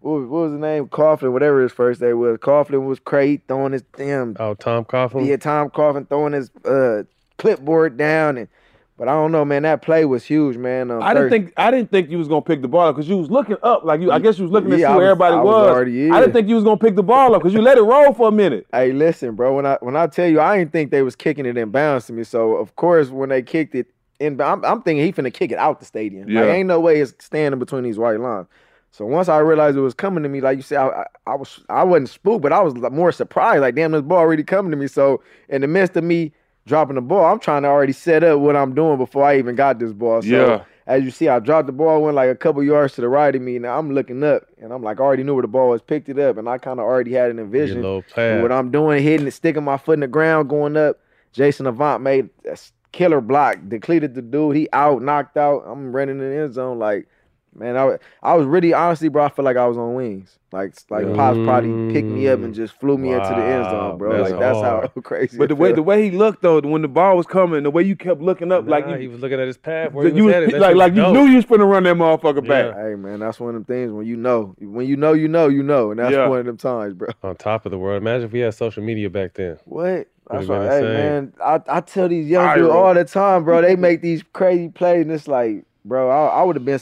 What was, what was his name? Coughlin, whatever his first name was. Coughlin was crazy throwing his damn Oh, Tom Coughlin. yeah, Tom Coughlin throwing his uh, clipboard down, and but I don't know, man. That play was huge, man. Um, I didn't think I didn't think you was gonna pick the ball up because you was looking up like you. I guess you was looking to Yeah, see I where was- everybody I was. was already- I didn't think you was gonna pick the ball up because you let it roll for a minute. Hey, listen, bro. When I when I tell you, I didn't think they was kicking it in bounds to me. So of course, when they kicked it in, I'm, I'm thinking he finna kick it out the stadium. Yeah. Like, ain't no way it's standing between these white lines. So once I realized it was coming to me, like you said, I, I, I was I wasn't spooked, but I was more surprised. Like, damn, this ball already coming to me. So in the midst of me dropping the ball, I'm trying to already set up what I'm doing before I even got this ball. So Yeah. as you see, I dropped the ball, went like a couple yards to the right of me. Now I'm looking up, and I'm like, I already knew where the ball was, picked it up, and I kind of already had an envision. little of pad. What I'm doing, hitting it, sticking my foot in the ground, going up. Jason Avant made a s- killer block, depleted the dude. He out, knocked out. I'm running in the end zone like, man, I, I was really honestly, bro. I feel like I was on wings. Like like Pops probably picked me up and mm. just flew me into the end zone, bro. that's like that's hard. how crazy. But the it way felt. the way he looked though, when the ball was coming, the way you kept looking up, like you, he was looking at his path where he you was was, like shit like was you knew you was finna run that motherfucker back. Hey man, that's one of them things when you know. When you know, you know, you know, and that's Yeah. one of them times, bro. on top of the world. Imagine if we had social media back then. What? That's Would've right. Hey insane. man, I, I tell these young Viral. dudes all the time, bro. They make these crazy plays, and it's like, bro, I, I would have been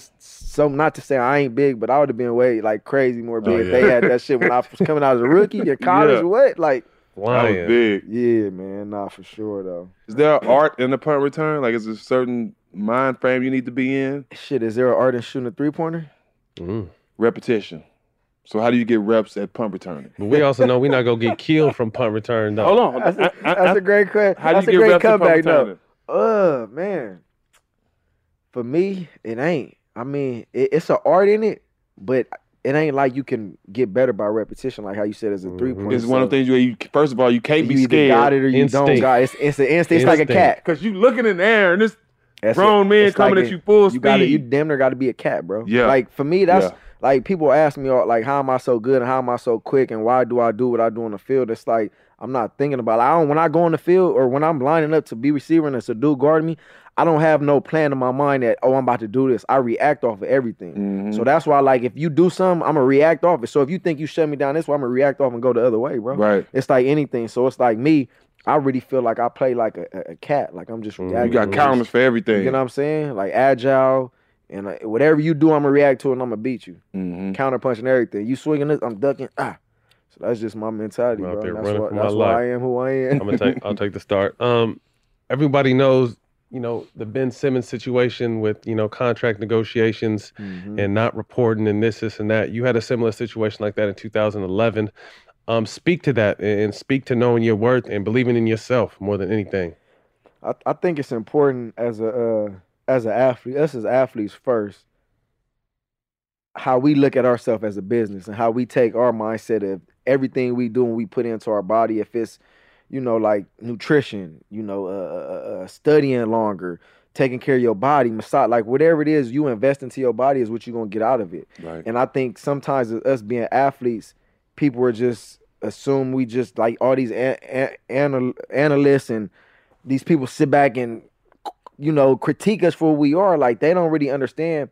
s- so not to say I ain't big, but I would have been way like crazy more big Oh, if they had that shit when I was coming out as a rookie in college. Yeah. What? Like, That was big. yeah, man, nah, for sure though. Is there art in the punt return? Like, is there a certain mind frame you need to be in? Shit, is there an art in shooting a three pointer? Repetition. So how do you get reps at punt returning? But we also know we're not gonna get killed from punt return though. Hold on. That's a, that's a great question. How do That's you a get great reps at punt comeback returning? though. Uh, man, for me, it ain't. I mean, it, it's an art in it, but it ain't like you can get better by repetition, like how you said as a mm-hmm. three point. It's one of the things where you first of all you can't You be either scared. got it or you don't got it. It's, it's an instinct. It's like a cat. Because you looking in the air and this That's grown it. man It's coming like at it- you full You speed. got You damn near got to be a cat, bro. Yeah. Like for me, that's Yeah. like people ask me oh, like, how am I so good and how am I so quick and why do I do what I do on the field? It's like I'm not thinking about. It. I don't when I go on the field or when I'm lining up to be receiver and it's a dude guarding me. I don't have no plan in my mind that oh I'm about to do this. I react off of everything. Mm-hmm. So that's why like if you do something, I'm gonna react off it. So if you think you shut me down this way, I'm gonna react off and go the other way, bro. Right. It's like anything. So it's like me. I really feel like I play like a, a- a cat. Like I'm just Mm-hmm. You got counters for everything. You know what I'm saying? Like agile and uh, whatever you do, I'm gonna react to it and I'm gonna beat you. Mm-hmm. Counter punching everything. You swinging this, I'm ducking. Ah. So that's just my mentality, I'm bro. That's, running why, for my that's why life. I am who I am. I'm gonna take. I'll take the start. Um, everybody knows, you know, the Ben Simmons situation with you know contract negotiations Mm-hmm. and not reporting and this, this, and that. You had a similar situation like that in 2011. Um, speak to that and speak to knowing your worth and believing in yourself more than anything. I, I think it's important as a uh, as an athlete, us as athletes first, how we look at ourselves as a business and how we take our mindset of everything we do and we put into our body. If it's, you know, like nutrition, you know, uh, uh, uh, studying longer, taking care of your body, massage, like whatever it is you invest into your body is what you're gonna get out of it. Right. And I think sometimes us being athletes, people are just assume we just like all these a- a- anal- analysts and these people sit back and you know critique us for who we are. Like they don't really understand.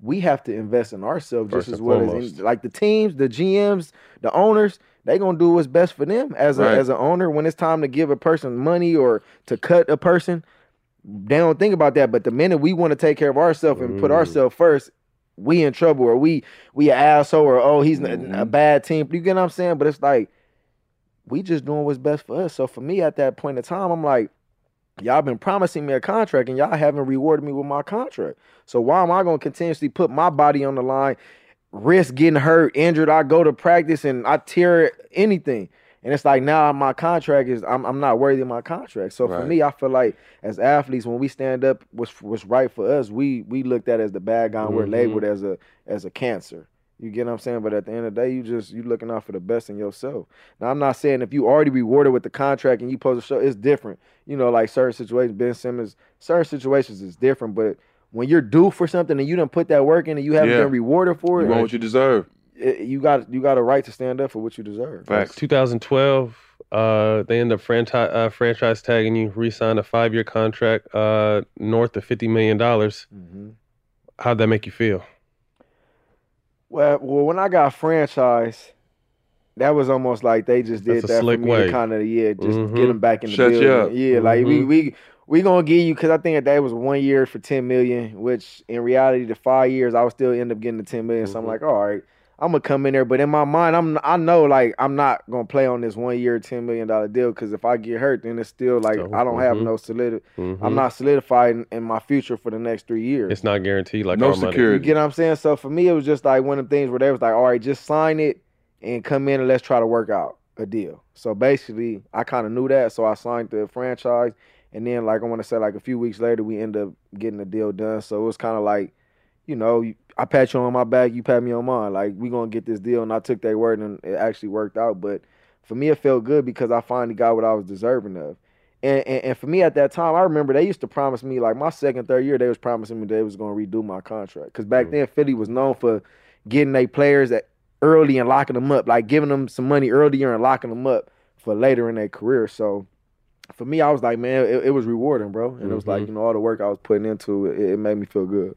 We have to invest in ourselves First just as well as foremost. any, like the teams, the GMs, the owners. They gonna do what's best for them as a Right. as an owner. When it's time to give a person money or to cut a person, they don't think about that. But the minute we want to take care of ourselves and put ourselves first, we in trouble or we we an asshole or oh he's n- Mm-hmm. a bad team. You get what I'm saying? But it's like we just doing what's best for us. So for me at that point in time, I'm like, y'all been promising me a contract and y'all haven't rewarded me with my contract. So why am I gonna continuously put my body on the line, risk getting hurt, injured? I go to practice and I tear anything. And it's like now my contract is I'm I'm not worthy of my contract. So for me, I feel like as athletes, when we stand up, what's what's right for us, we we looked at as the bad guy. and We're mm-hmm. labeled as a as a cancer. You get what I'm saying? But at the end of the day, you just you looking out for the best in yourself. Now I'm not saying if you already rewarded with the contract and you post a show, it's different. You know, like certain situations, Ben Simmons, certain situations is different. But when you're due for something and you didn't put that work in and you haven't Yeah. been rewarded for it, You it, want what you deserve. it- you got you got a right to stand up for what you deserve. 2012, uh, they end up franchise uh, franchise tagging you, re-signed a five-year contract, uh, north of fifty million dollars. Mhm. How'd that make you feel? Well, well, when I got franchise, that was almost like they just did That's that for me way. to kind of yeah, just Mhm. get them back in the Shut you building. up. Yeah, like we Mhm. we we gonna give you because I think that was one year for ten million, which in reality, the five years I would still end up getting the ten million. So I'm Mhm. like, all right, I'm gonna come in there, but in my mind, I'm I know like I'm not gonna play on this one year ten million dollar deal because if I get hurt, then it's still like So, I don't have mhm. no solid. Mhm. I'm not solidified in, in my future for the next three years. It's not guaranteed like No our money. security. You get what I'm saying? So for me, it was just like one of the things where they was like, all right, just sign it and come in and let's try to work out a deal. So basically, I kind of knew that, so I signed the franchise, and then like I want to say like a few weeks later, we end up getting the deal done. So it was kind of like, you know, you- I pat you on my back, you pat me on mine. Like we gonna get this deal, and I took that word, and it actually worked out. But for me, it felt good because I finally got what I was deserving of. And, and, and for me at that time, I remember they used to promise me like my second, third year, they was promising me they was gonna redo my contract. Cause back then Philly was known for getting their players at early and locking them up, like giving them some money earlier and locking them up for later in their career. So for me, I was like, man, it, it was rewarding, bro. And it was like, Mhm. you know, all the work I was putting into it, it made me feel good.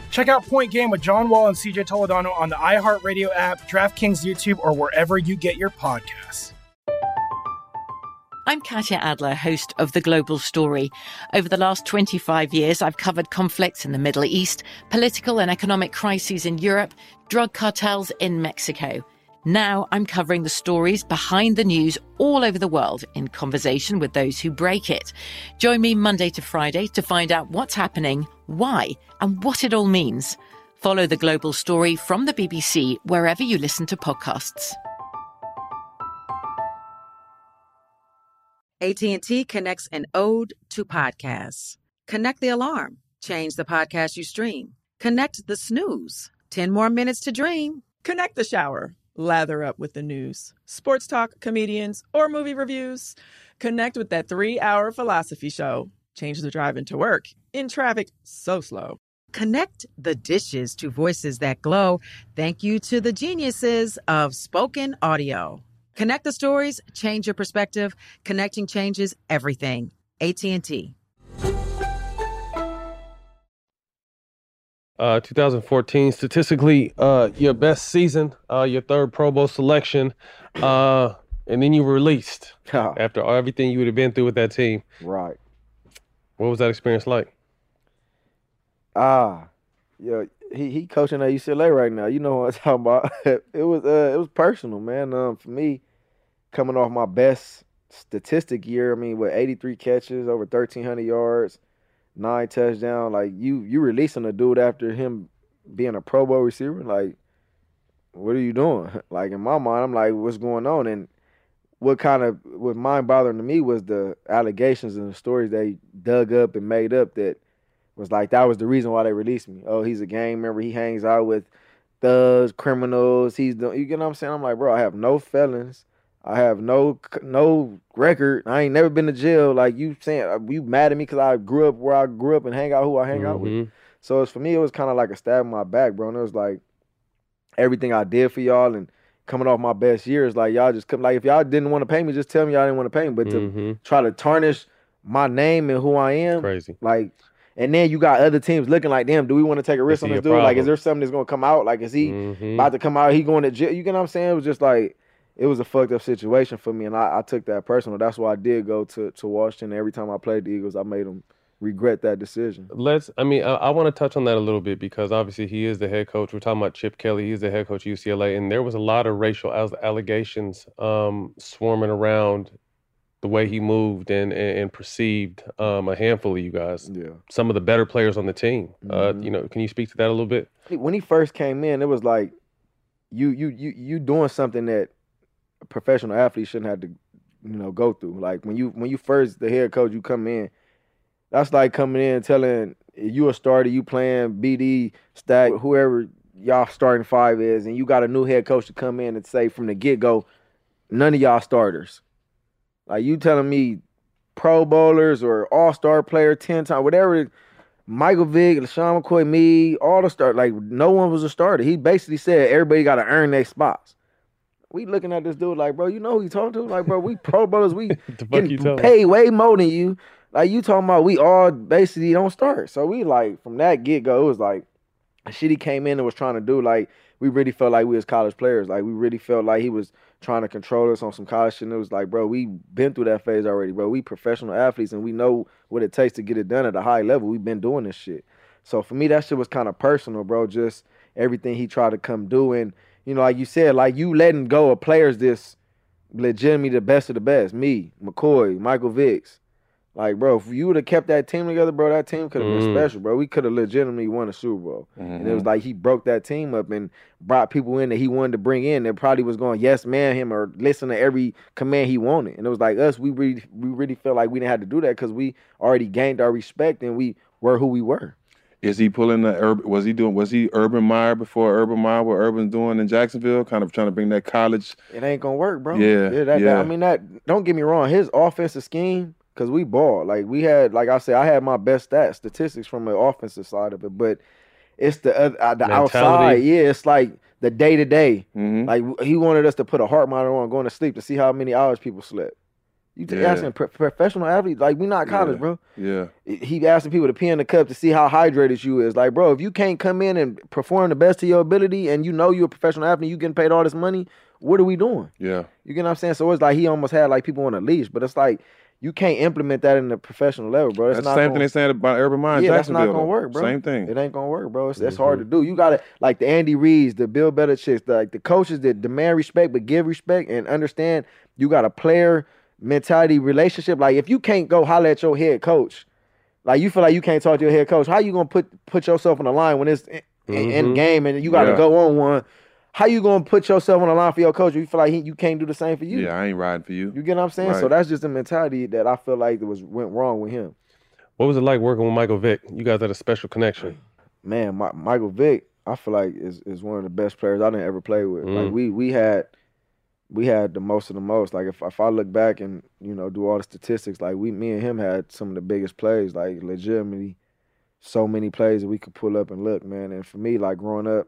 Check out Point Game with John Wall and CJ Toledano on the iHeartRadio app, DraftKings YouTube, or wherever you get your podcasts. I'm Katya Adler, host of The Global Story. Over the last 25 years, I've covered conflicts in the Middle East, political and economic crises in Europe, drug cartels in Mexico. Now I'm covering the stories behind the news all over the world in conversation with those who break it. Join me Monday to Friday to find out what's happening, why, and what it all means. Follow The Global Story from the BBC wherever you listen to podcasts. AT&T connects an ode to podcasts. Connect the alarm. Change the podcast you stream. Connect the snooze. 10 more minutes to dream. Connect the shower. Lather up with the news, sports talk, comedians, or movie reviews. Connect with that three hour philosophy show. Change the drive into work in traffic so slow. Connect the dishes to voices that glow. Thank you to the geniuses of spoken audio. Connect the stories, change your perspective. Connecting changes everything. AT&T. Uh, 2014, statistically, uh, your best season, uh, your third Pro Bowl selection, uh, and then you were released after everything you would have been through with that team. Right. What was that experience like? Ah, yeah, he he coaching at UCLA right now. You know what I'm talking about. it was uh, it was personal, man. Um, for me, coming off my best statistic year, I mean, with 83 catches, over 1,300 yards, nine touchdown. Like you, you releasing a dude after him being a Pro Bowl receiver. Like, what are you doing? Like in my mind, I'm like, what's going on? And what kind of what mind bothering to me was the allegations and the stories they dug up and made up that was like that was the reason why they released me. Oh, he's a gang member. He hangs out with thugs, criminals. He's doing. You get what I'm saying? I'm like, bro, I have no felons. I have no no record. I ain't never been to jail. Like you saying, uh, you mad at me because I grew up where I grew up and hang out who I hang out with. Mhm. So it's for me, it was kind of like a stab in my back, bro. And it was like everything I did for y'all and coming off my best years, like y'all just come like if y'all didn't want to pay me, just tell me y'all didn't want to pay me. But to Mhm. try to tarnish my name and who I am, Crazy. Like, and then you got other teams looking like, damn, do we want to take a risk on this dude? Like, is there something that's gonna come out? Like, is he Mhm. about to come out? He going to jail? You get what I'm saying? It was just like it was a fucked up situation for me, and I, I took that personal. That's why I did go to to Washington. Every time I played the Eagles, I made them regret that decision. Let's. I mean, I, I want to touch on that a little bit because obviously he is the head coach. We're talking about Chip Kelly. He's the head coach of UCLA, and there was a lot of racial allegations um, swarming around the way he moved and and, and perceived um, a handful of you guys. Yeah. Some of the better players on the team. Uh, Mhm. you know, can you speak to that a little bit? when he first came in, it was like you you you you doing something that a professional athlete shouldn't have to, you know, go through. Like when you when you first the head coach, you come in, that's like coming in and telling you a starter, you playing BD, stack, whoever y'all starting five is, and you got a new head coach to come in and say from the get go, none of y'all starters. Like you telling me pro bowlers or all star player ten times, whatever Michael Vick, LeSean McCoy, me, all the start like no one was a starter. He basically said everybody got to earn their spots. We looking at this dude like, bro, you know who you talking to? Like, bro, we pro bowlers, we getting paid way more than you. Like you talking about, we all basically don't start. So we like from that get go, it was like shit he came in and was trying to do. Like we really felt like we was college players. Like we really felt like he was trying to control us on some college shit. And it was like, bro, we been through that phase already, bro. We professional athletes and we know what it takes to get it done at a high level. We've been doing this shit. So for me, that shit was kind of personal, bro. Just everything he tried to come do. And, you know, like you said, like you letting go of players this legitimately the best of the best. Me, McCoy, Michael Vicks. Like, bro, if you would have kept that team together, bro, that team could have been Mm. special, bro. We could have legitimately won a Super Bowl. And it was Mhm. like he broke that team up and brought people in that he wanted to bring in that probably was going yes man him or listen to every command he wanted. And it was like us, we really we really felt like we didn't have to do that because we already gained our respect and we were who we were. Is he pulling the urban? Was he doing? Was he Urban Meyer before Urban Meyer? What Urban's doing in Jacksonville? Kind of trying to bring that college. It ain't gonna work, bro. Yeah, that, that- yeah. I mean that. Don't get me wrong. His offensive scheme, because we ball. Like we had, like I said, I had my best stats, statistics from the offensive side of it, but it's the oth- uh, the outside. Yeah, it's like the day to day. Like he wanted us to put a heart monitor on going to sleep to see how many hours people slept. You Yeah. asking pro- professional athletes, like we not college, Yeah. bro. Yeah. He asking people to pee in the cup to see how hydrated you is. Like, bro, if you can't come in and perform the best of your ability, and you know you're a professional athlete, you getting paid all this money, what are we doing? Yeah. You get what I'm saying? So it's like he almost had like people on a leash, but it's like you can't implement that in the professional level, bro. It's That's the same gonna- thing they saying about Urban in yeah, that's not gonna work, bro. Same thing. It ain't gonna work, bro. It's, it's hard to do. You gotta like the Andy Reids, the Bill Belichick, the, like the coaches that demand respect but give respect and understand. You got a player mentality relationship. Like if you can't go holler at your head coach, like you feel like you can't talk to your head coach, how you gonna put put yourself on the line when it's in, in Mhm. game and you got to Yeah. go on one? How you gonna put yourself on the line for your coach? if You feel like he, you can't do the same for you. Yeah, I ain't riding for you. You get what I'm saying? So that's just the mentality that I feel like that was went wrong with him. What was it like working with Michael Vick? You guys had a special connection. man, my, Michael Vick, I feel like is is one of the best players I didn't ever play with. Like Mm. we we had we had the most of the most. Like if if I look back and you know do all the statistics, like we me and him had some of the biggest plays, like legitimately so many plays that we could pull up and look, man. And for me, like growing up,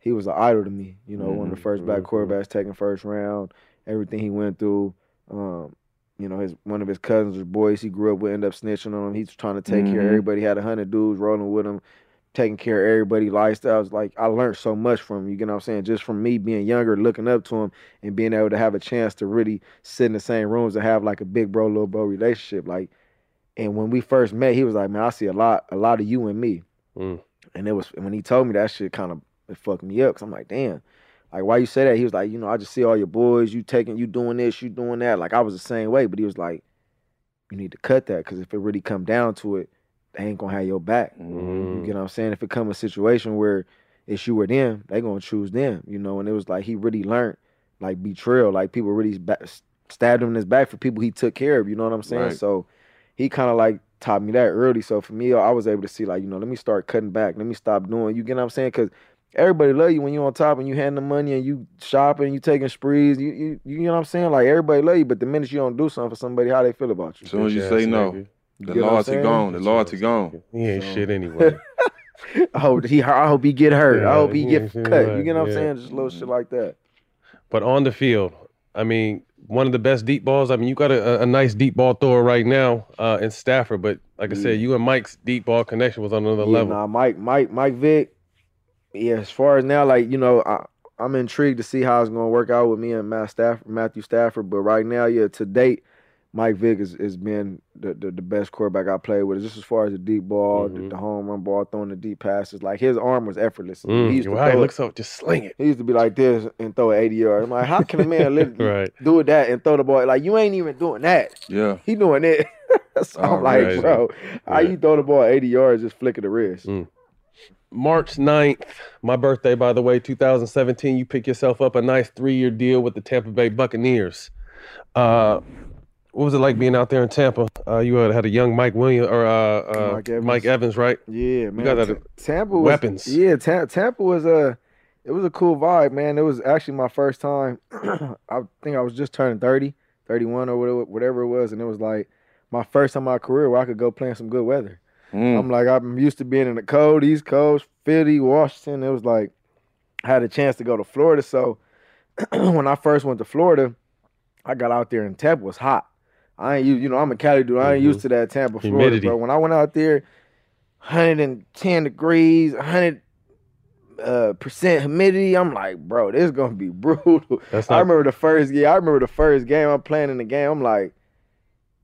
he was an idol to me. You know, one of the Mhm, first black mhm. quarterbacks taken first round, everything he went through. Um, you know, his one of his cousins or boys he grew up with ended up snitching on him. He's trying to take care of Mhm. everybody. Had a hundred dudes rolling with him, taking care of everybody lifestyles. Like I learned so much from him. You get what I'm saying? Just from me being younger, looking up to him, and being able to have a chance to really sit in the same rooms and have like a big bro, little bro relationship. Like, and when we first met, he was like, "Man, I see a lot, a lot of you in me." Mm. And it was when he told me that shit, kind of it fucked me up. Cause I'm like, damn. Like, why you say that? He was like, you know, I just see all your boys, you taking, you doing this, you doing that. Like, I was the same way, but he was like, you need to cut that, cause if it really come down to it, they ain't gonna have your back. Mm-hmm. You get what I'm saying? If it come a situation where it's you or them, they gonna choose them, you know. And it was like he really learned like betrayal, like people really stabbed him in his back for people he took care of. You know what I'm saying? Right. So he kind of like taught me that early. So for me, I was able to see like you know, let me start cutting back. Let me stop doing. You get what I'm saying? Because everybody love you when you on top and you handing the money and you shopping, you taking sprees. You, you you know what I'm saying? Like everybody love you, but the minute you don't do something for somebody, how they feel about you? As soon as you say no, the You get loyalty gone. The loyalty gone. He ain't shit anyway. I hope he I hope he get hurt. I hope he he get cut. anyway. You get what I'm saying? Just little shit like that. But on the field, I mean, one of the best deep balls. I mean, you got a, a, a nice deep ball thrower right now uh, in Stafford. But like I said, you and Mike's deep ball connection was on another Yeah, level. Nah, Mike, Mike, Mike Vick. Yeah, as far as now, like you know, I, I'm intrigued to see how it's going to work out with me and Matt Stafford, Matthew Stafford. But right now, yeah, to date, Mike Vick has, has been the, the the best quarterback I played with. Just as far as the deep ball, the, the home run ball, throwing the deep passes, like his arm was effortless. Mm, he used to right, throw it- looks up, just sling it. He used to be like this and throw it 80 yards. I'm like, how can a man literally Right. do that and throw the ball? Like you ain't even doing that. Yeah. He doing it. so I'm Oh, like, right. bro, how you throw the ball 80 yards just flicking the wrist? March 9th, my birthday, by the way, 2017, you pick yourself up a nice three year deal with the Tampa Bay Buccaneers. Uh, what was it like being out there in Tampa? Uh, you had, had a young Mike Williams or uh, uh, Mike Mike, Evans. Evans. right? Yeah, man. That Tampa was, weapons. Yeah, Ta- Tampa was a it was a cool vibe, man. It was actually my first time. I think I was just turning 30, 31 or whatever, whatever it was, and it was like my first time in my career where I could go play in some good weather. Mm. I'm like I'm used to being in the cold, East Coast, Philly, Washington. It was like I had a chance to go to Florida, so when I first went to Florida, I got out there and Tampa was hot. I ain't used, you know, I'm a Cali dude. I ain't used to that Tampa, Florida, Humidity. bro. When I went out there, 110 degrees, 100 uh, percent humidity. I'm like, bro, this is gonna be brutal. That's I remember the first game. I remember the first game I'm playing in the game. I'm like,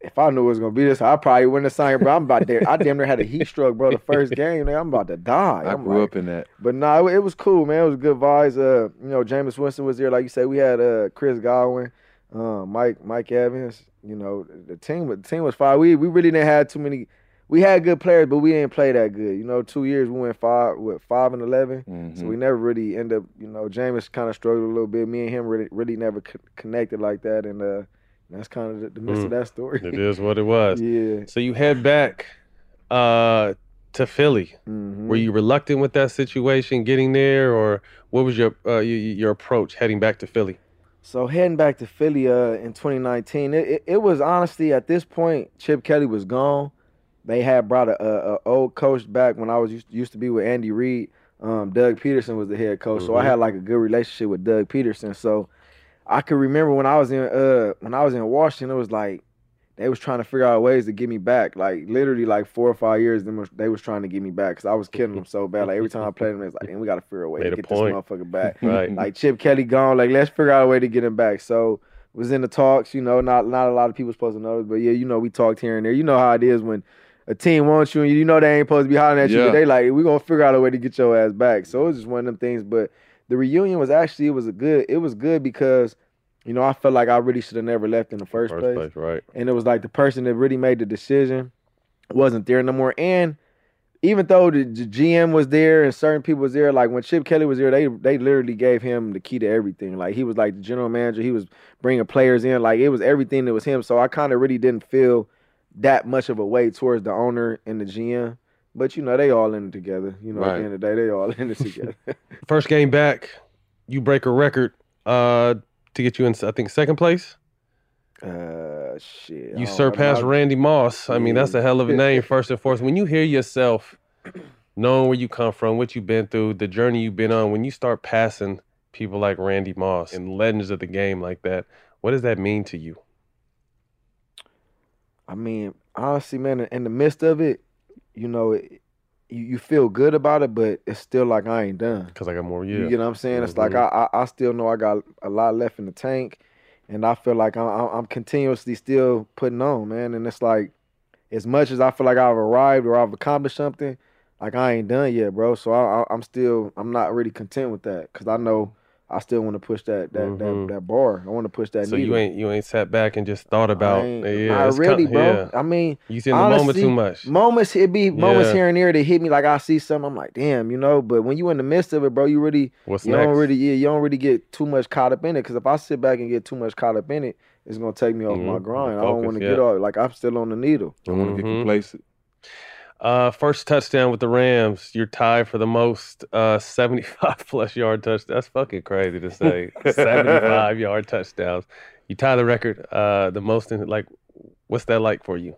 if I knew it was gonna be this, I probably wouldn't have signed, bro. I'm about there. I damn near had a heat stroke, bro. The first game, nigga, I'm about to die. I I'm grew like- up in that. but no, it, it was cool, man. It was good vibes. Uh, you know, Jameis Winston was there, like you said. We had uh Chris Godwin, uh, Mike Mike Evans. You know, the team the team was fine. We we really didn't have too many. We had good players, but we didn't play that good. You know, two years we went five with five and 11 so Mm-hmm. we never really end up. You know, Jameis kind of struggled a little bit. Me and him really really never co- connected like that, and uh, that's kind of the, the midst of Mm. that story. It is what it was. Yeah. So you head back uh, to Philly. Mhm. Were you reluctant with that situation getting there, or what was your uh, your, your approach heading back to Philly? So heading back to Philly uh, in 2019, it, it, it was honestly at this point Chip Kelly was gone. They had brought a, a, a old coach back when I was used, used to be with Andy Reid. Um, Doug Pederson was the head coach, so I Mhm. had like a good relationship with Doug Pederson. So I could remember when I was in uh when I was in Washington, it was like they was trying to figure out ways to get me back. Like literally like four or five years, them was, they was trying to get me back because I was killing them so bad. Like every time I played them, it's like, man, we got to figure a way Made to get point. this motherfucker back. Right. Like Chip Kelly gone. Like let's figure out a way to get him back. So was in the talks. You know, not not a lot of people supposed to know this, but yeah, you know, we talked here and there. You know how it is when a team wants you and you know they ain't supposed to be hollering at you, but they like we gonna figure out a way to get your ass back. So it was just one of them things. But the reunion was actually it was a good. It was good because. You know, I felt like I really should have never left in the first, First place. place, right? And it was like the person that really made the decision wasn't there no more. And even though the, the GM was there and certain people was there, like when Chip Kelly was there, they they literally gave him the key to everything. Like he was like the general manager. He was bringing players in. Like it was everything that was him. So I kind of really didn't feel that much of a way towards the owner and the GM. But you know, they all in it together. You know, at the end of the day, they all in it together. First game back, you break a record uh, to get you in, I think, second place. uh, shit. You surpassed Randy Moss. I mean, that's a hell of a name, first and foremost. When you hear yourself, knowing where you come from, what you've been through, the journey you've been on, when you start passing people like Randy Moss and legends of the game like that, what does that mean to you? I mean, honestly, man, in the midst of it, you know, it, you, you feel good about it, but it's still like I ain't done. Because I got more years. You get what I'm saying? It's like Mhm. I, I I still know I got a lot left in the tank, and I feel like I'm I'm continuously still putting on, man. And it's like, as much as I feel like I've arrived or I've accomplished something, like I ain't done yet, bro. So I, I I'm still I'm not really content with that because I know I still want to push that that Mhm. that, that bar. I want to push that. So needle. you ain't you ain't sat back and just thought about I yeah, not it's really, com- bro. yeah. I mean, you see in the moment too much. Moments it be moments Yeah. here and there that hit me like I see something. I'm like, damn, you know. But when you in the midst of it, bro, you really What's you next? don't really yeah you don't really get too much caught up in it. Because if I sit back and get too much caught up in it, it's gonna take me off my Mhm. grind. I don't want to yeah. get off. Like I'm still on the needle. I don't want to get Mhm. complacent. Uh, first touchdown with the Rams. You're tied for the most uh, 75 plus yard touch. That's fucking crazy to say. 75 yard touchdowns. You tie the record. Uh, the most in like. What's that like for you?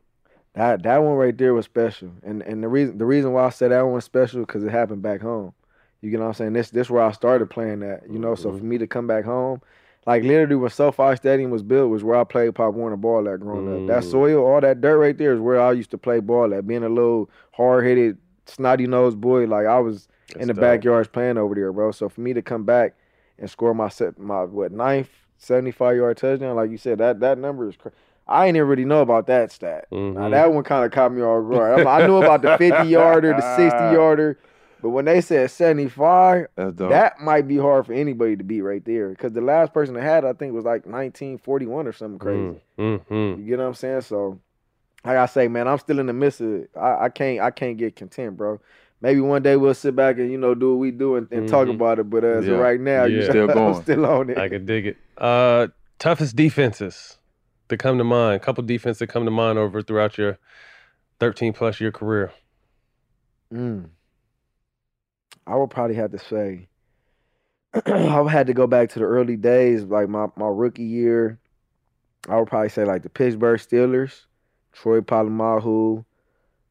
That that one right there was special, and and the reason the reason why I said that one was special because it happened back home. You get what I'm saying? This this where I started playing that. You know, so for me to come back home, like literally when SoFi Stadium was built, was where I played Pop Warner ball at growing up. That Mm. soil, all that dirt right there, is where I used to play ball at. Being a little hard headed, snotty nosed boy, like I was in the dope. backyards playing over there, bro. So for me to come back and score my set, my what ninth 75 yard touchdown, like you said, that that number is. Cra- I ain't even really know about that stat. Now Mhm. that one kind of caught me off guard. I knew about the 50 yarder, the 60 yarder, but when they said 75, that might be hard for anybody to beat right there. Because the last person that had, I think, was like 1941 or something crazy. Mm-hmm. You get what I'm saying? So, like I say, man, I'm still in the midst of it. I, I can't, I can't get content, bro. Maybe one day we'll sit back and you know do what we do and, and talk Mhm. about it. But as Yeah. of right now, you Yeah. I'm still on it. I can dig it. Uh, toughest defenses that come to mind. A couple defenses that come to mind over throughout your 13 plus year career. Mm. I would probably have to say I would have to go back to the early days, like my, my rookie year. I would probably say like the Pittsburgh Steelers, Troy Polamalu,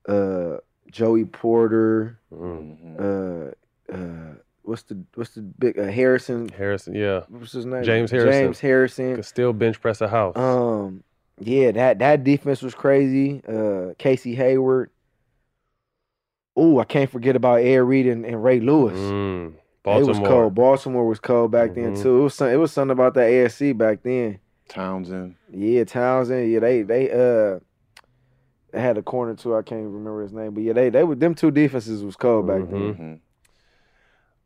uh, Joey Porter, uh, uh, what's the what's the big uh, Harrison? Harrison, yeah. What's his name? James Harrison. James Harrison. Could still bench press a house. Um, yeah, that that defense was crazy. Uh, Casey Hayward. Oh, I can't forget about Ed Reed and, and Ray Lewis. Mm, It was Baltimore. cold. Baltimore was cold back then Mhm. too. It was some, it was something about that ASC back then. Townsend. Yeah, Townsend. Yeah, they they uh they had a corner too. I can't remember his name, but yeah, they they were them two defenses was cold back then.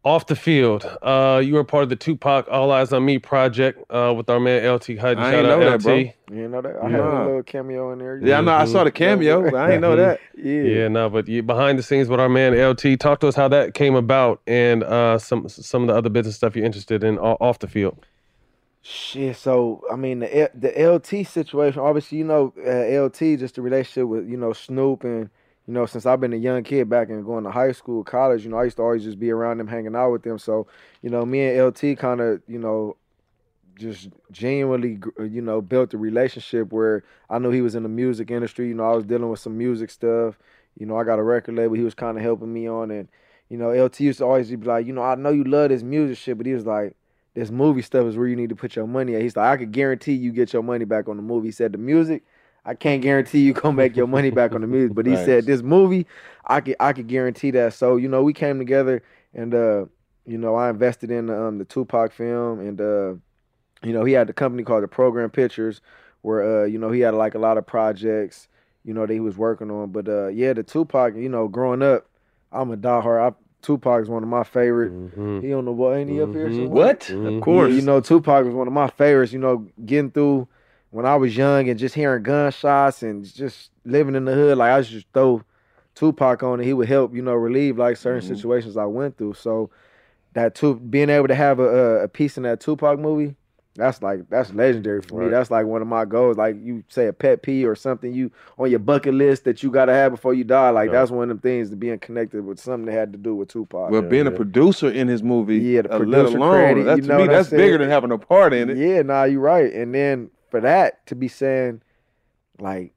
Off the field, uh, you were part of the Tupac All Eyez on Me project uh, with our man LT Hutton. I Shout ain't out know that, LT. bro. You didn't know that? I had a little cameo in there. Yeah, I know. I saw the cameo, but I ain't know that. yeah. Yeah, no, but you, behind the scenes with our man LT, talk to us how that came about and uh, some some of the other business stuff you're interested in off the field. Shit, so I mean the the LT situation. Obviously, you know uh, LT just the relationship with you know Snoop and you know since I've been a young kid back and going to high school, college. You know I used to always just be around them, hanging out with them. So you know me and LT kind of you know just genuinely uh, you know built a relationship where I knew he was in the music industry. You know I was dealing with some music stuff. You know I got a record label. He was kind of helping me on and. You know, LT used to always be like, you know, I know you love this music shit, but he was like, this movie stuff is where you need to put your money at. He's like, I could guarantee you get your money back on the movie. He said the music, I can't guarantee you gonna make your money back on the music. But he Right. said this movie, I could I could guarantee that. So, you know, we came together and uh, you know, I invested in um the Tupac film and uh, you know, he had the company called the Program Pictures where uh, you know, he had like a lot of projects, you know, that he was working on. But uh yeah, the Tupac, you know, growing up, I'm a diehard. I, Tupac is one of my favorite. He on the what? Ain't he up here? Mhm. somewhere? What? Mhm. Of course. You know, Tupac was one of my favorites. You know, getting through when I was young and just hearing gunshots and just living in the hood. Like I used to just throw Tupac on it. He would help, you know, relieve like certain Mhm. situations I went through. So that tu- being able to have a, a, a piece in that Tupac movie, that's like that's legendary for me. That's like one of my goals. Like you say a pet peeve or something you on your bucket list that you gotta have before you die. Like Yeah. that's one of them things to being connected with something that had to do with Tupac. Well, Yeah, being a producer in his movie, Yeah, the uh, let producer alone credit, that's you to know me, that's bigger than having a part in it. Yeah, nah, you're right. And then for that to be saying, like,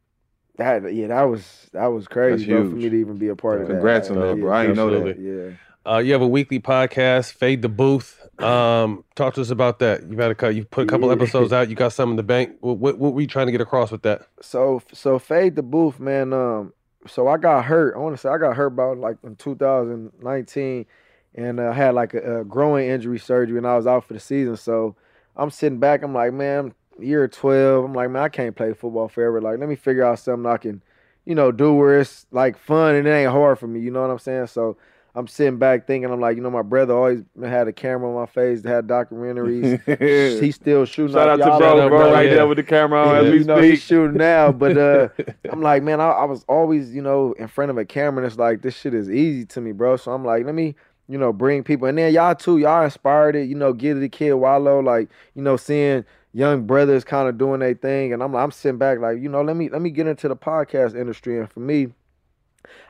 that, yeah, that was that was crazy, That's bro, for me to even be a part of that. Congrats on that, Yeah, bro. I ain't know that. Yeah. Uh, you have a weekly podcast, Fade the Booth. Um, talk to us about that. You've had a cou- you put a couple Yeah. episodes out. You got some in the bank. What, what, what were you trying to get across with that? So so fade the booth, man. Um, so I got hurt. I want to say I got hurt about like in 2019, and uh, I had like a, a growing injury surgery, and I was out for the season. So I'm sitting back. I'm like, man, year 12. I'm like, man, I can't play football forever. Like, let me figure out something I can, you know, do where it's like fun and it ain't hard for me. You know what I'm saying? So. I'm sitting back thinking, I'm like, you know, my brother always had a camera on my face, had documentaries. He's still shooting. Shout out like to bro, bro, right yeah. there with the camera on yeah, as we you know, he's shooting now, but uh, I'm like, man, I, I was always, you know, in front of a camera, and it's like this shit is easy to me, bro. So I'm like, let me, you know, bring people, and then y'all too, y'all inspired it, you know, Gillie da Kid Wallo, like, you know, seeing young brothers kind of doing their thing, and I'm, I'm sitting back, like, you know, let me, let me get into the podcast industry, and for me,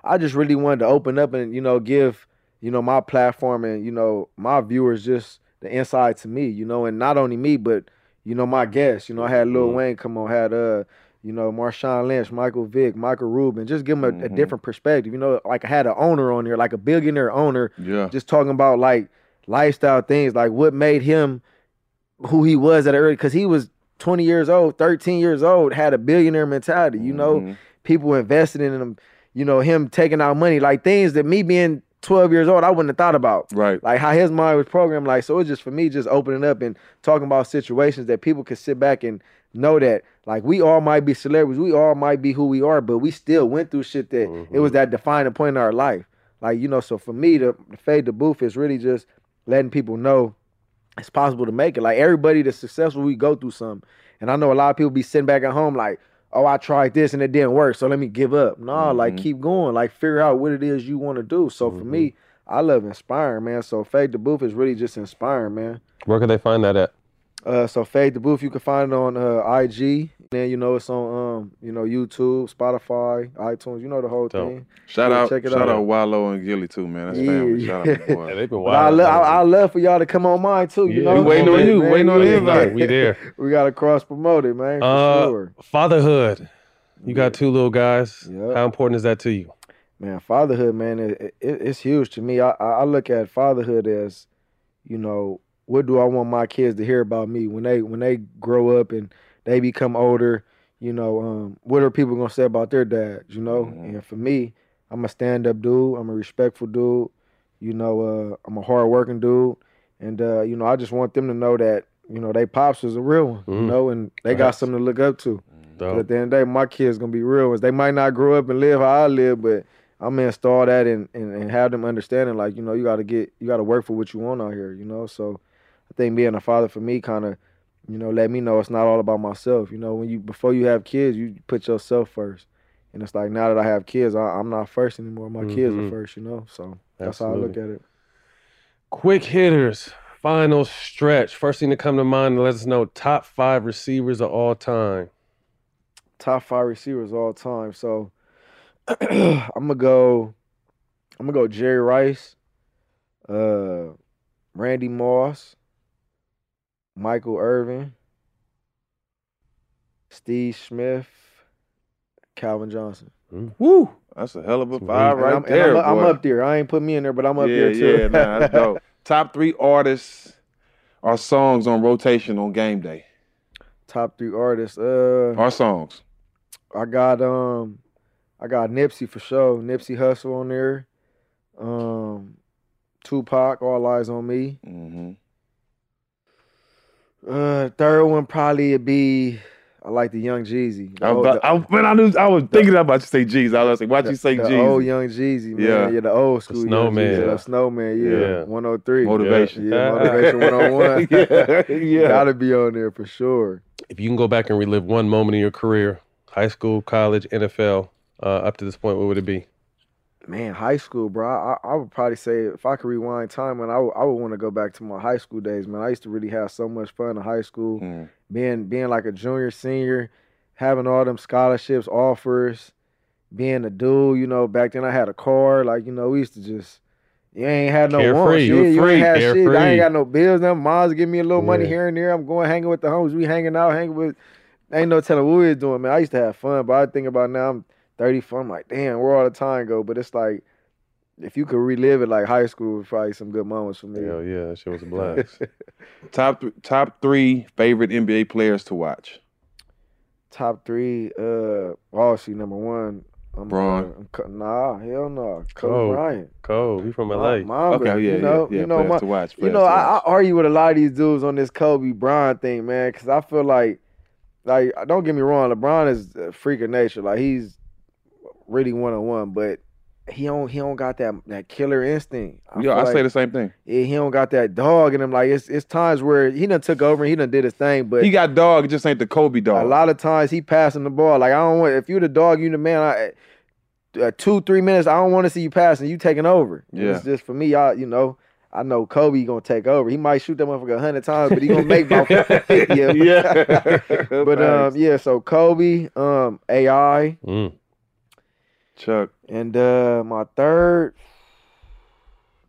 I just really wanted to open up and you know give you know my platform and you know my viewers just the inside to me, you know, and not only me but you know my guests. You know, I had Lil Mhm. Wayne come on, had uh you know Marshawn Lynch, Michael Vick, Michael Rubin, just give them a, a Mhm. different perspective. You know, like I had an owner on here, like a billionaire owner, Yeah. just talking about like lifestyle things, like what made him who he was at an early because he was 20 years old, 13 years old, had a billionaire mentality, you know, Mhm. people invested in him, you know, him taking out money, like things that me being 12 years old, I wouldn't have thought about. Right. Like how his mind was programmed. Like, so it's just for me, just opening up and talking about situations that people can sit back and know that like we all might be celebrities, we all might be who we are, but we still went through shit that it was that defining point in our life. Like, you know, so for me, the, the fade the booth is really just letting people know it's possible to make it. Like everybody that's successful, we go through something. And I know a lot of people be sitting back at home like, oh, I tried this and it didn't work, so let me give up. No, like Mhm. keep going. Like figure out what it is you want to do. So for me, I love inspiring, man. So Fade the Booth is really just inspiring, man. Where can they find that at? Uh, so Fade the Booth, you can find it on uh, IG. Then you know it's on um, you know YouTube, Spotify, iTunes. You know the whole Dope. thing. Shout Yeah, out, check it shout out. out Wallo and Gillie too, man. That's Yeah, family. Shout out yeah. the boys. Yeah, they've been But I, wild. lo- I, I love for y'all to come on mine too. You know, we waiting on you, Man, waiting on we- the invite. We there. we got to cross promote it, man. For Uh, sure. fatherhood. You got two little guys. How important is that to you? Man, fatherhood, man, it, it, it's huge to me. I, I I look at fatherhood as, you know, what do I want my kids to hear about me when they when they grow up and they become older? You know, um, what are people gonna say about their dads? You know, and for me, I'm a stand up dude. I'm a respectful dude. You know, uh, I'm a hard working dude, and uh, you know, I just want them to know that you know they pops is a real one. You Mhm. know, and they got something to look up to. Dope. But at the end of the day, my kids gonna be real ones. They might not grow up and live how I live, but I'm gonna install that and, and, and have them understanding like, you know, you gotta get you gotta work for what you want out here, you know. So I think being a father for me kinda, you know, let me know it's not all about myself. You know, when you before you have kids, you put yourself first. And it's like now that I have kids, I, I'm not first anymore. My kids are Mhm. first, you know. So that's how I look at it. Quick hitters. Final stretch. First thing to come to mind. Let us know top five receivers of all time. top five receivers all time. So I'm gonna go. I'm gonna go Jerry Rice, uh, Randy Moss, Michael Irvin, Steve Smith, Calvin Johnson. Woo! That's a hell of a five And right I'm, there. I'm, I'm up there. I ain't put me in there, but I'm up yeah, there too. Yeah, nah, that's dope. Top three artists or songs on rotation on game day. Top three artists. Uh, Our songs. I got um, I got Nipsey for sure. Nipsey Hussle on there. Um, Tupac, All Eyez on Me. Mm-hmm. Uh, third one probably would be I like the Young Jeezy. The I, old- was- the- I, man, I knew I was thinking about to say Jeezy. I was like, why'd you say the Jeezy? old Young Jeezy, man. Yeah. Yeah, the old school Young Snowman. Jeezy, the Snowman, yeah. Yeah. 103. Motivation. Yeah, Motivation 101. Yeah, yeah. Gotta be on there for sure. If you can go back and relive one moment in your career, high school, college, NFL, uh, up to this point, what would it be? Man, high school, bro. I, I would probably say if I could rewind time, man, I would, I would want to go back to my high school days, man. I used to really have so much fun in high school. Mm. Being being like a junior, senior, having all them scholarships, offers, being a dude, you know, back then I had a car. Like, you know, we used to just you ain't had no Carefree. wants. You you free, ain't had shit. I ain't got no bills. Them mom's give me a little money Yeah. here and there. I'm going hanging with the homies. We hanging out, hanging with ain't no telling what we was doing, man. I used to have fun, but I think about now I'm 34. I'm like, damn, where all the time go? But it's like if you could relive it like high school, was probably some good moments for me. Hell yeah, that shit was a blast. Top th- top three favorite NBA players to watch. Top three, uh, obviously number one. I'm, Bron. uh, I'm nah, hell no, Kobe Cold. Bryant. Cold. He from LA. Mamba, Okay, yeah, you know, yeah, yeah, you know, my, to watch, you know, I, I argue with a lot of these dudes on this Kobe Bryant thing, man, because I feel like, like, don't get me wrong, LeBron is a freak of nature, like he's really one on one, but he don't he don't got that that killer instinct. yeah, feel I like- say the same thing. He don't got that dog in him. Like it's it's times where he done took over and he done did his thing, but He got dog, it just ain't the Kobe dog. a lot of times he passing the ball. Like I don't want if you the dog, you the man. I, uh, two three minutes, I don't want to see you passing. You taking over. Yeah. It's just for me. I you know I know Kobe gonna take over. He might shoot that motherfucker a hundred times, but he gonna make about fifty. Yeah. but um yeah. So Kobe, um AI, Mm. Chuck. And uh my third,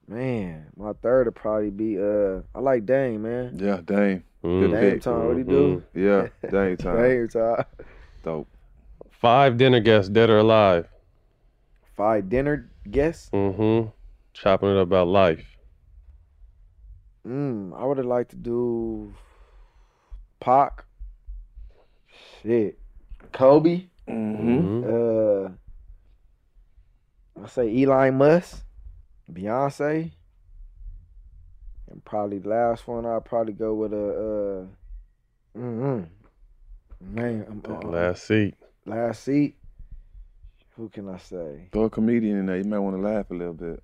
man, my third would probably be uh I like Dame, man. Yeah, Dame. Mm. Good Dame pick. time, what he do? Yeah, Dame time. Dame time. Dope. Five dinner guests, dead or alive. Five dinner guests. Mm-hmm. Chopping it up about life. Mm, I would have liked to do Pac. Shit. Kobe. Mm-hmm. Uh I say Elon Musk, Beyonce. And probably the last one I'll probably go with a uh mm man I'm, uh, Last seat. last seat. Who can I say? Throw a comedian in there. You might want to laugh a little bit.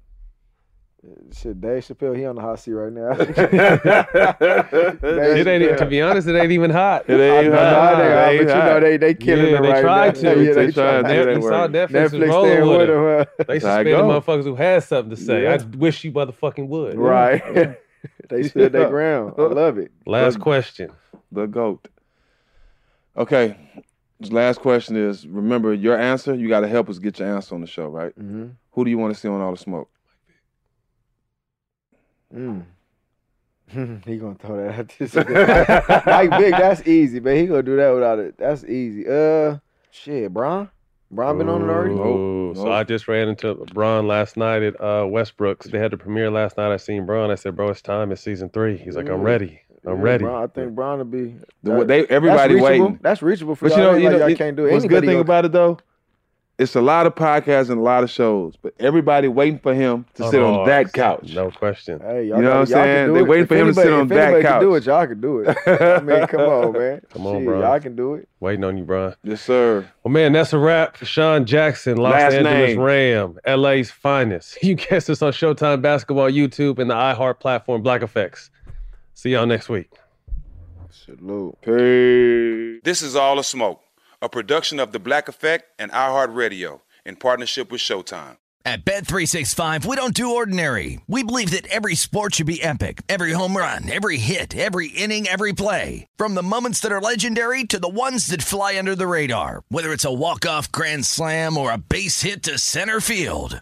Shit, Dave Chappelle, he on the hot seat right now. It ain't. even- To be honest, it ain't even hot. It ain't know, hot. they are, but you hot. know they they killing yeah, it they right tried now. to. Yeah, they they tried. Net- It we saw. Netflix, Netflix rolling with with it. him. huh? They That's how it suspended motherfuckers who had something to say. Yeah. I wish you motherfucking would. Right. they stood their ground. I love it. Last Look. question. The goat. Okay. Last question is: Remember your answer. You got to help us get your answer on the show, right? Mm-hmm. Who do you want to see on all the smoke? Mm. he gonna throw that out this. Mike Big, that's easy, man. He gonna do that without it. That's easy. Uh, shit, Bron. Bron been on it already. Ooh, So I just ran into Bron last night at uh, Westbrook's. They had the premiere last night. I seen Bron. I said, "Bro, it's time. It's season three. He's like, "I'm Mm. ready. I'm Yeah, ready." Bron, I think Bron will be. That- they- everybody that's reachable. waiting. That's reachable for But y'all. you know, Ain't you like know, y'all it- can't do it. what's the good thing gonna- about it though? It's a lot of podcasts and a lot of shows, but everybody waiting for him to sit on Oh, that couch. No question. Hey, y'all You know what I'm can saying? do They it. waiting If for him to sit on if that anybody Can do it, y'all can do it. I mean, come on, man. Come on, Shit, bro. Y'all can do it. Waiting on you, Bron. Yes, sir. Well, man, that's a wrap for Sean Jackson, Los Last Angeles name. Ram, LA's finest. You catch us on Showtime Basketball YouTube and the iHeart platform Black Effects. See y'all next week. Salute. Peace. This is All a Smoke, a production of The Black Effect and iHeartRadio in partnership with Showtime. At Bet365, we don't do ordinary. We believe that every sport should be epic. Every home run, every hit, every inning, every play. From the moments that are legendary to the ones that fly under the radar. Whether it's a walk-off grand slam or a base hit to center field.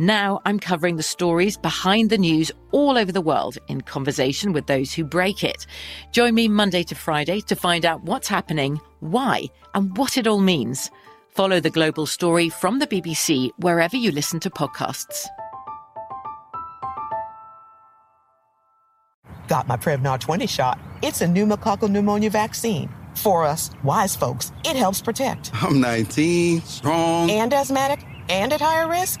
Now I'm covering the stories behind the news all over the world in conversation with those who break it. Join me Monday to Friday to find out what's happening, why, and what it all means. Follow The Global Story from the BBC wherever you listen to podcasts. Got my Prevnar 20 shot. It's a pneumococcal pneumonia vaccine. For us, wise folks, it helps protect. I'm 19, strong. And asthmatic and at higher risk?